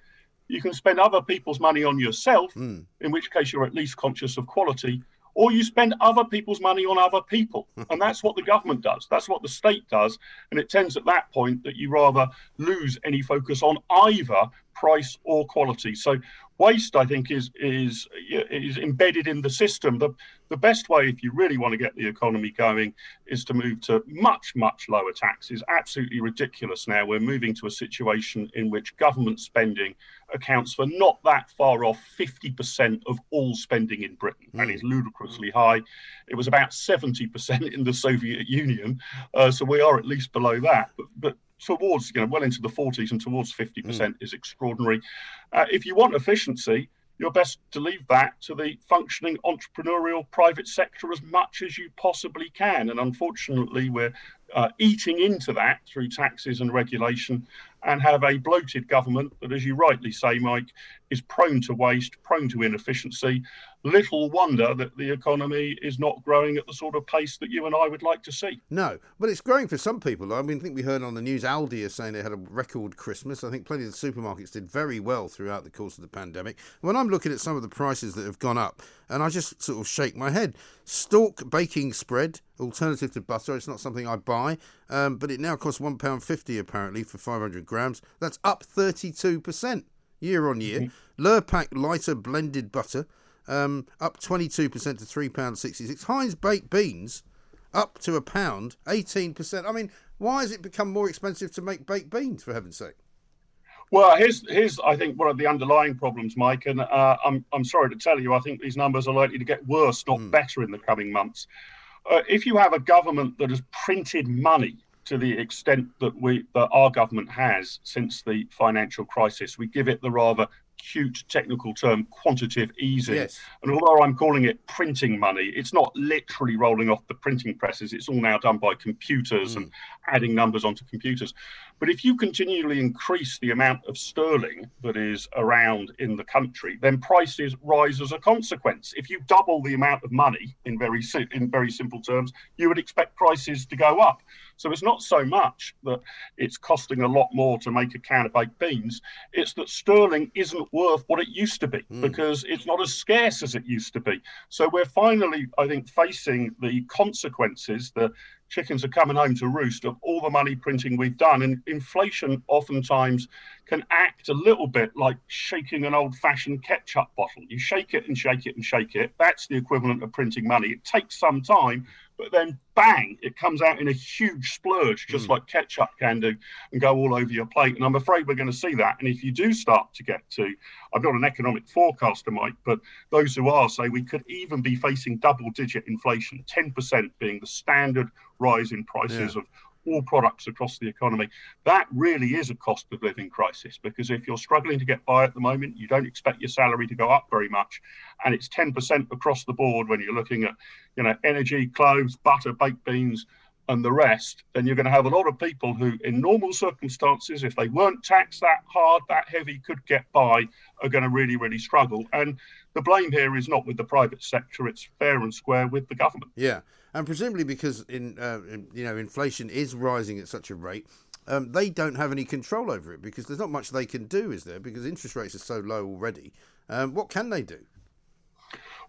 You can spend other people's money on yourself, mm. in which case you're at least conscious of quality or you spend other people's money on other people. <laughs> and that's what the government does. That's what the state does. And it tends at that point that you rather lose any focus on either price or quality. So waste, I think, is is is embedded in the system. The the best way, if you really want to get the economy going, is to move to much much lower taxes. Absolutely ridiculous. Now we're moving to a situation in which government spending accounts for not that far off 50% of all spending in Britain. Mm. That is ludicrously high. It was about 70% in the Soviet Union, uh, so we are at least below that. But, but towards you know well into the 40s and towards 50% mm. is extraordinary. Uh, if you want efficiency, you're best to leave that to the functioning entrepreneurial private sector as much as you possibly can. And unfortunately, we're uh, eating into that through taxes and regulation and have a bloated government that, as you rightly say, Mike, is prone to waste, prone to inefficiency. Little wonder that the economy is not growing at the sort of pace that you and I would like to see. No, but it's growing for some people. I mean, I think we heard on the news Aldi is saying they had a record Christmas. I think plenty of the supermarkets did very well throughout the course of the pandemic. When I'm looking at some of the prices that have gone up, and I just sort of shake my head. Stork baking spread, alternative to butter. It's not something I buy, um, but it now costs one-pound-fifty apparently for 500 grams. That's up 32% year on year. Mm-hmm. Lurpak lighter blended butter, um, up 22% to £3.66. Heinz baked beans, up to a pound, 18%. I mean, why has it become more expensive to make baked beans, for heaven's sake? Well, here's here's I think one of the underlying problems, Mike, and uh, I'm I'm sorry to tell you, I think these numbers are likely to get worse, not mm. better, in the coming months. Uh, if you have a government that has printed money to the extent that we that our government has since the financial crisis, we give it the rather cute technical term quantitative easing. Yes. And although I'm calling it printing money, it's not literally rolling off the printing presses. It's all now done by computers mm. and adding numbers onto computers. But if you continually increase the amount of sterling that is around in the country, then prices rise as a consequence. If you double the amount of money in very in very simple terms, you would expect prices to go up. So it's not so much that it's costing a lot more to make a can of baked beans. It's that sterling isn't worth what it used to be mm. because it's not as scarce as it used to be. So we're finally, I think, facing the consequences, the chickens are coming home to roost of all the money printing we've done. And inflation oftentimes can act a little bit like shaking an old fashioned ketchup bottle. You shake it and shake it and shake it. That's the equivalent of printing money. It takes some time, but then bang, it comes out in a huge splurge, just mm. like ketchup can do, and go all over your plate. And I'm afraid we're going to see that. And if you do start to get to, I'm not an economic forecaster, Mike, but those who are say we could even be facing double digit inflation, 10% being the standard rise in prices yeah. of all products across the economy. That really is a cost of living crisis because if you're struggling to get by at the moment, you don't expect your salary to go up very much, and it's 10% across the board when you're looking at, you know, energy, clothes, butter, baked beans, and the rest, then you're going to have a lot of people who, in normal circumstances, if they weren't taxed that hard, that heavy, could get by, are going to really, really struggle. And the blame here is not with the private sector; it's fair and square with the government. Yeah, and presumably because in, uh, in you know inflation is rising at such a rate, um, they don't have any control over it because there's not much they can do, is there? Because interest rates are so low already. Um, what can they do?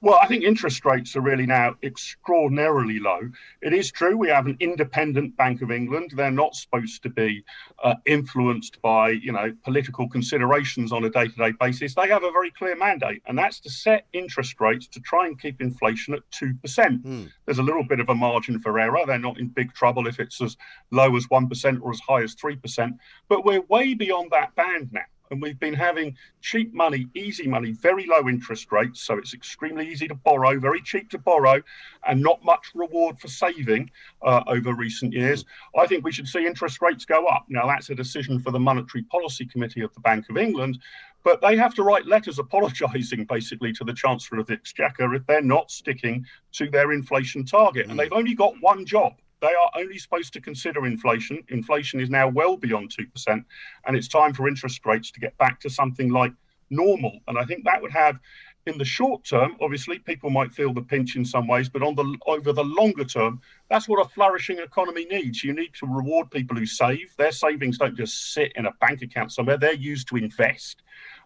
Well, I think interest rates are really now extraordinarily low. It is true we have an independent Bank of England. They're not supposed to be uh, influenced by, you know, political considerations on a day-to-day basis. They have a very clear mandate, and that's to set interest rates to try and keep inflation at two percent. Mm. There's a little bit of a margin for error. They're not in big trouble if it's as low as one percent or as high as three percent, but we're way beyond that band now and we've been having cheap money, easy money, very low interest rates. So it's extremely easy to borrow, very cheap to borrow, and not much reward for saving uh, over recent years. I think we should see interest rates go up. Now, that's a decision for the Monetary Policy Committee of the Bank of England. But they have to write letters <laughs> apologising basically to the Chancellor of the Exchequer if they're not sticking to their inflation target. And they've only got one job they are only supposed to consider inflation. Inflation is now well beyond 2%, and it's time for interest rates to get back to something like normal. And I think that would have, in the short term, obviously, people might feel the pinch in some ways, but on the over the longer term, that's what a flourishing economy needs. You need to reward people who save. Their savings don't just sit in a bank account somewhere, they're used to invest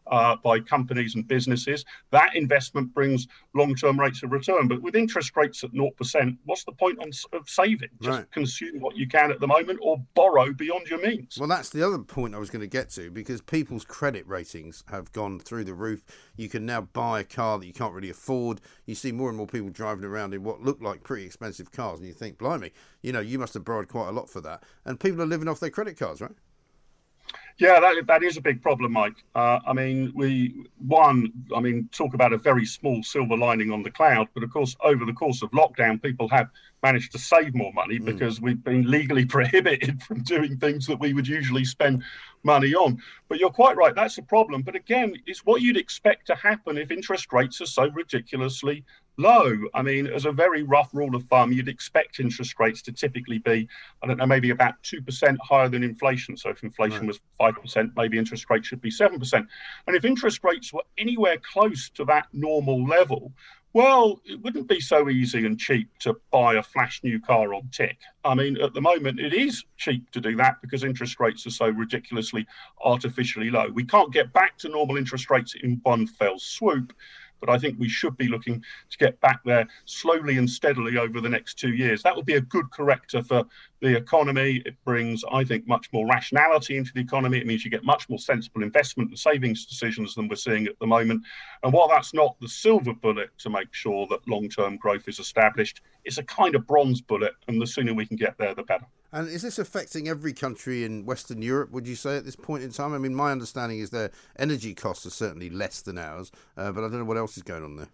uh, by companies and businesses. That investment brings long term rates of return. But with interest rates at 0%, what's the point on, of saving? Just right. consume what you can at the moment or borrow beyond your means. Well, that's the other point I was going to get to because people's credit ratings have gone through the roof. You can now buy a car that you can't really afford. You see more and more people driving around in what look like pretty expensive cars, and you think, blimey, you know, you must have borrowed quite a lot for that. And people are living off their credit cards, right? Yeah, that, that is a big problem, Mike. Uh, I mean, we one, I mean, talk about a very small silver lining on the cloud, but of course, over the course of lockdown, people have managed to save more money mm. because we've been legally <laughs> prohibited from doing things that we would usually spend money on. But you're quite right, that's a problem. But again, it's what you'd expect to happen if interest rates are so ridiculously low. I mean, as a very rough rule of thumb, you'd expect interest rates to typically be, I don't know, maybe about 2% higher than inflation. So if inflation right. was 5%, maybe interest rates should be 7%. And if interest rates were anywhere close to that normal level, well, it wouldn't be so easy and cheap to buy a flash new car on tick. I mean, at the moment, it is cheap to do that because interest rates are so ridiculously artificially low. We can't get back to normal interest rates in one fell swoop, but I think we should be looking to get back there slowly and steadily over the next two years. That would be a good corrector for the economy. It brings, I think, much more rationality into the economy. It means you get much more sensible investment and savings decisions than we're seeing at the moment. And while that's not the silver bullet to make sure that long term growth is established, it's a kind of bronze bullet. And the sooner we can get there, the better. And is this affecting every country in Western Europe, would you say, at this point in time? I mean, my understanding is their energy costs are certainly less than ours, uh, but I don't know what else is going on there.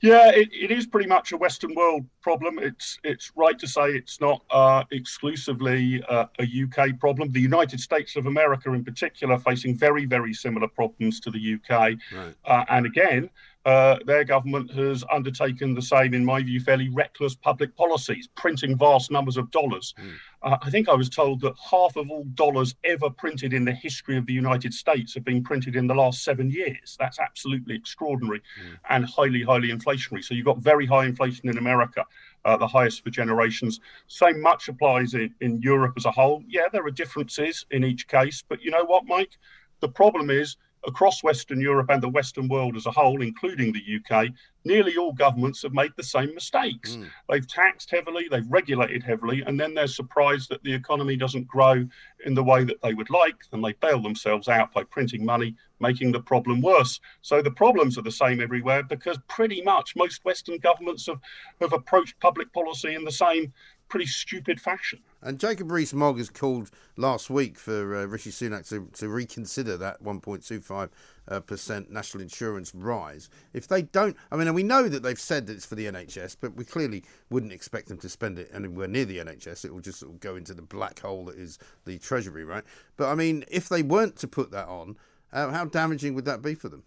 Yeah, it, it is pretty much a Western world problem. It's it's right to say it's not uh, exclusively uh, a UK problem. The United States of America, in particular, facing very very similar problems to the UK. Right. Uh, and again, uh, their government has undertaken the same, in my view, fairly reckless public policies, printing vast numbers of dollars. Mm. Uh, I think I was told that half of all dollars ever printed in the history of the United States have been printed in the last seven years. That's absolutely extraordinary mm. and highly, highly inflationary. So you've got very high inflation in America. Uh, the highest for generations. Same much applies in, in Europe as a whole. Yeah, there are differences in each case, but you know what, Mike? The problem is across Western Europe and the Western world as a whole, including the UK, nearly all governments have made the same mistakes. Mm. They've taxed heavily, they've regulated heavily, and then they're surprised that the economy doesn't grow in the way that they would like, and they bail themselves out by printing money, making the problem worse. So the problems are the same everywhere because pretty much most Western governments have, have approached public policy in the same pretty stupid fashion. And Jacob Rees-Mogg has called last week for uh, Rishi Sunak to, to reconsider that 1.25 uh, percent national insurance rise. If they don't, I mean, and we know that they've said that it's for the NHS, but we clearly wouldn't expect them to spend it anywhere near the NHS. It will just sort of go into the black hole that is the Treasury, right? But I mean, if they weren't to put that on, uh, how damaging would that be for them?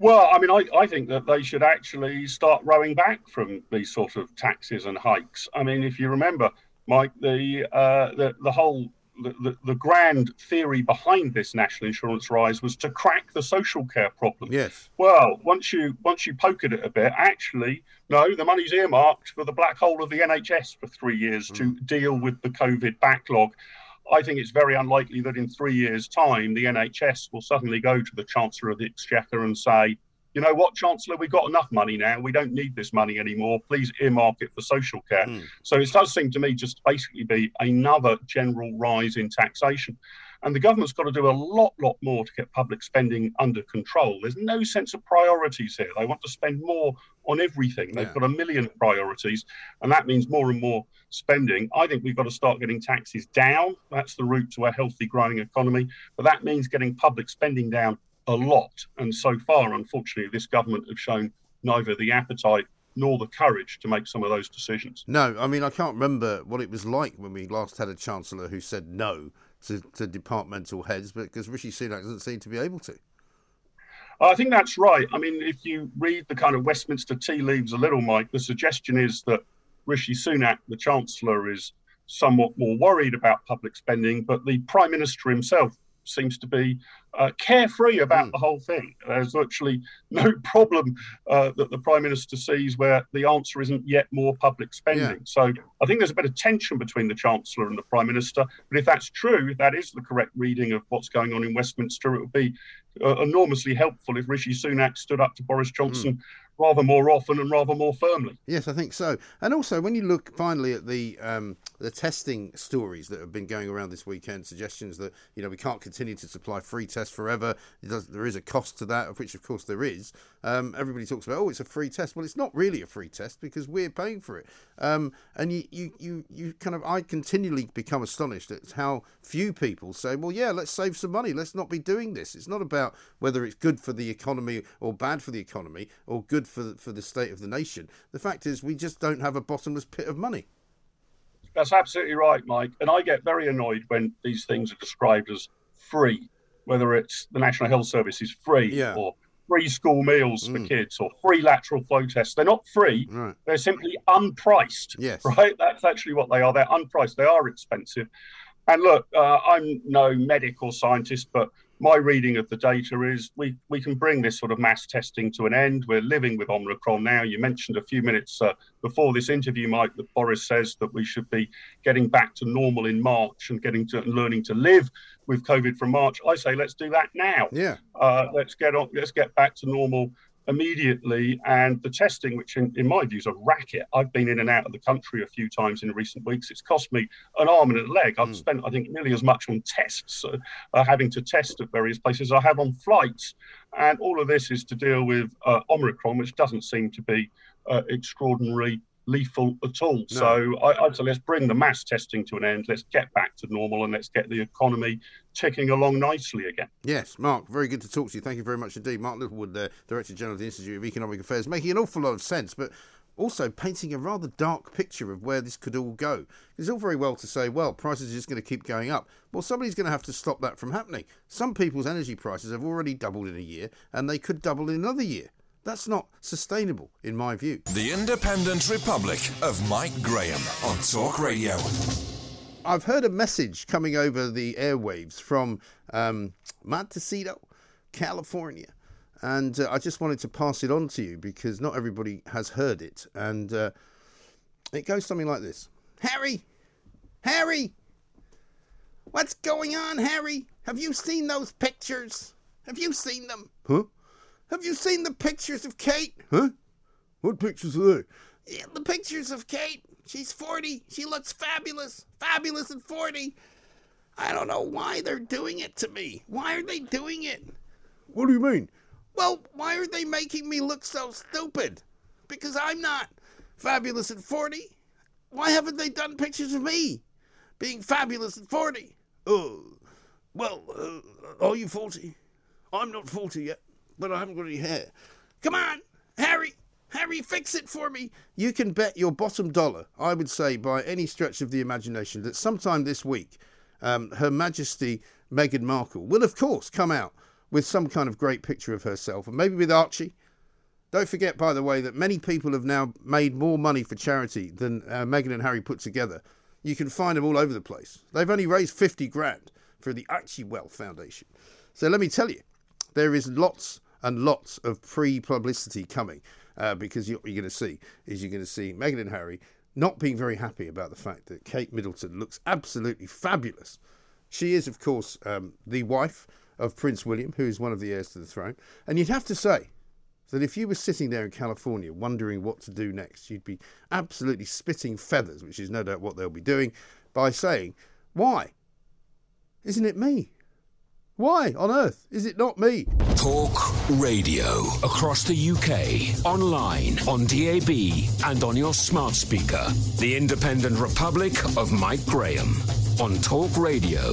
Well, I mean, I, I think that they should actually start rowing back from these sort of taxes and hikes. I mean, if you remember, Mike, the uh, the, the whole the, the, the, grand theory behind this national insurance rise was to crack the social care problem. Yes. Well, once you once you poke at it a bit, actually, no, the money's earmarked for the black hole of the NHS for three years mm. to deal with the COVID backlog. I think it's very unlikely that in three years' time, the NHS will suddenly go to the Chancellor of the Exchequer and say, you know what, Chancellor, we've got enough money now. We don't need this money anymore. Please earmark it for social care. Mm. So it does seem to me just basically be another general rise in taxation. And the government's got to do a lot, lot more to get public spending under control. There's no sense of priorities here. They want to spend more on everything. They've yeah. got a million priorities, and that means more and more spending. I think we've got to start getting taxes down. That's the route to a healthy, growing economy. But that means getting public spending down a lot. And so far, unfortunately, this government have shown neither the appetite nor the courage to make some of those decisions. No, I mean, I can't remember what it was like when we last had a chancellor who said no to, to departmental heads, but because Rishi Sunak doesn't seem to be able to. I think that's right. I mean, if you read the kind of Westminster tea leaves a little, Mike, the suggestion is that Rishi Sunak, the Chancellor, is somewhat more worried about public spending, but the Prime Minister himself seems to be uh, carefree about mm. the whole thing. There's virtually no <laughs> problem uh, that the Prime Minister sees where the answer isn't yet more public spending. Yeah. So I think there's a bit of tension between the Chancellor and the Prime Minister. But if that's true, if that is the correct reading of what's going on in Westminster, it would be uh, enormously helpful if Rishi Sunak stood up to Boris Johnson. Mm rather more often and rather more firmly. Yes, I think so. And also, when you look finally at the um, the testing stories that have been going around this weekend, suggestions that you know we can't continue to supply free tests forever. Does, there is a cost to that, of which of course there is. Um, everybody talks about oh, it's a free test. Well, it's not really a free test because we're paying for it. Um, and you, you you you kind of I continually become astonished at how few people say, well, yeah, let's save some money. Let's not be doing this. It's not about whether it's good for the economy or bad for the economy or good for the, for the state of the nation. The fact is, we just don't have a bottomless pit of money. That's absolutely right, Mike. And I get very annoyed when these things are described as free, whether it's the National Health Service is free yeah. or free school meals for mm. kids or free lateral flow tests. They're not free. Right. They're simply unpriced. Yes. Right? That's actually what they are. They're unpriced. They are expensive. And look, uh, I'm no medical scientist, but my reading of the data is we, we can bring this sort of mass testing to an end. We're living with Omicron now. You mentioned a few minutes uh, before this interview, Mike, that Boris says that we should be getting back to normal in March and getting to and learning to live with COVID from March. I say let's do that now. Yeah. Uh, let's get on. Let's get back to normal immediately. And the testing, which in, in, my view is a racket, I've been in and out of the country a few times in recent weeks. It's cost me an arm and a leg. I've mm. spent, I think, nearly as much on tests, uh, uh, having to test at various places, I have on flights. And all of this is to deal with uh, Omicron, which doesn't seem to be uh, extraordinary lethal at all. No. So I, would say let's bring the mass testing to an end. Let's get back to normal and let's get the economy ticking along nicely again. Yes, Mark, very good to talk to you. Thank you very much indeed. Mark Littlewood, the Director General of the Institute of Economic Affairs, making an awful lot of sense, but also painting a rather dark picture of where this could all go. It's all very well to say, well, prices are just going to keep going up. Well, somebody's going to have to stop that from happening. Some people's energy prices have already doubled in a year, and they could double in another year. That's not sustainable, in my view. The Independent Republic of Mike Graham on Talk Radio. I've heard a message coming over the airwaves from um, Montecito, California. And uh, I just wanted to pass it on to you because not everybody has heard it. And uh, it goes something like this Harry! Harry! What's going on, Harry? Have you seen those pictures? Have you seen them? Huh? Have you seen the pictures of Kate? Huh? What pictures are they? Yeah, the pictures of Kate. She's 40. She looks fabulous. Fabulous at 40. I don't know why they're doing it to me. Why are they doing it? What do you mean? Well, why are they making me look so stupid? Because I'm not fabulous at 40. Why haven't they done pictures of me being fabulous at 40? Oh, well, uh, are you 40? I'm not 40 yet, but I haven't got any hair. Come on, Harry. Harry, fix it for me. You can bet your bottom dollar, I would say, by any stretch of the imagination, that sometime this week, um, Her Majesty Meghan Markle will, of course, come out with some kind of great picture of herself, and maybe with Archie. Don't forget, by the way, that many people have now made more money for charity than uh, Meghan and Harry put together. You can find them all over the place. They've only raised 50 grand for the Archewell Foundation. So let me tell you, there is lots and lots of pre publicity coming uh, because what you're going to see is you're going to see Meghan and Harry not being very happy about the fact that Kate Middleton looks absolutely fabulous. She is, of course, um, the wife of Prince William, who is one of the heirs to the throne. And you'd have to say that if you were sitting there in California wondering what to do next, you'd be absolutely spitting feathers, which is no doubt what they'll be doing, by saying, Why? Isn't it me? Why on earth is it not me? Talk radio across the UK, online, on DAB, and on your smart speaker. The Independent Republic of Mike Graham on Talk Radio.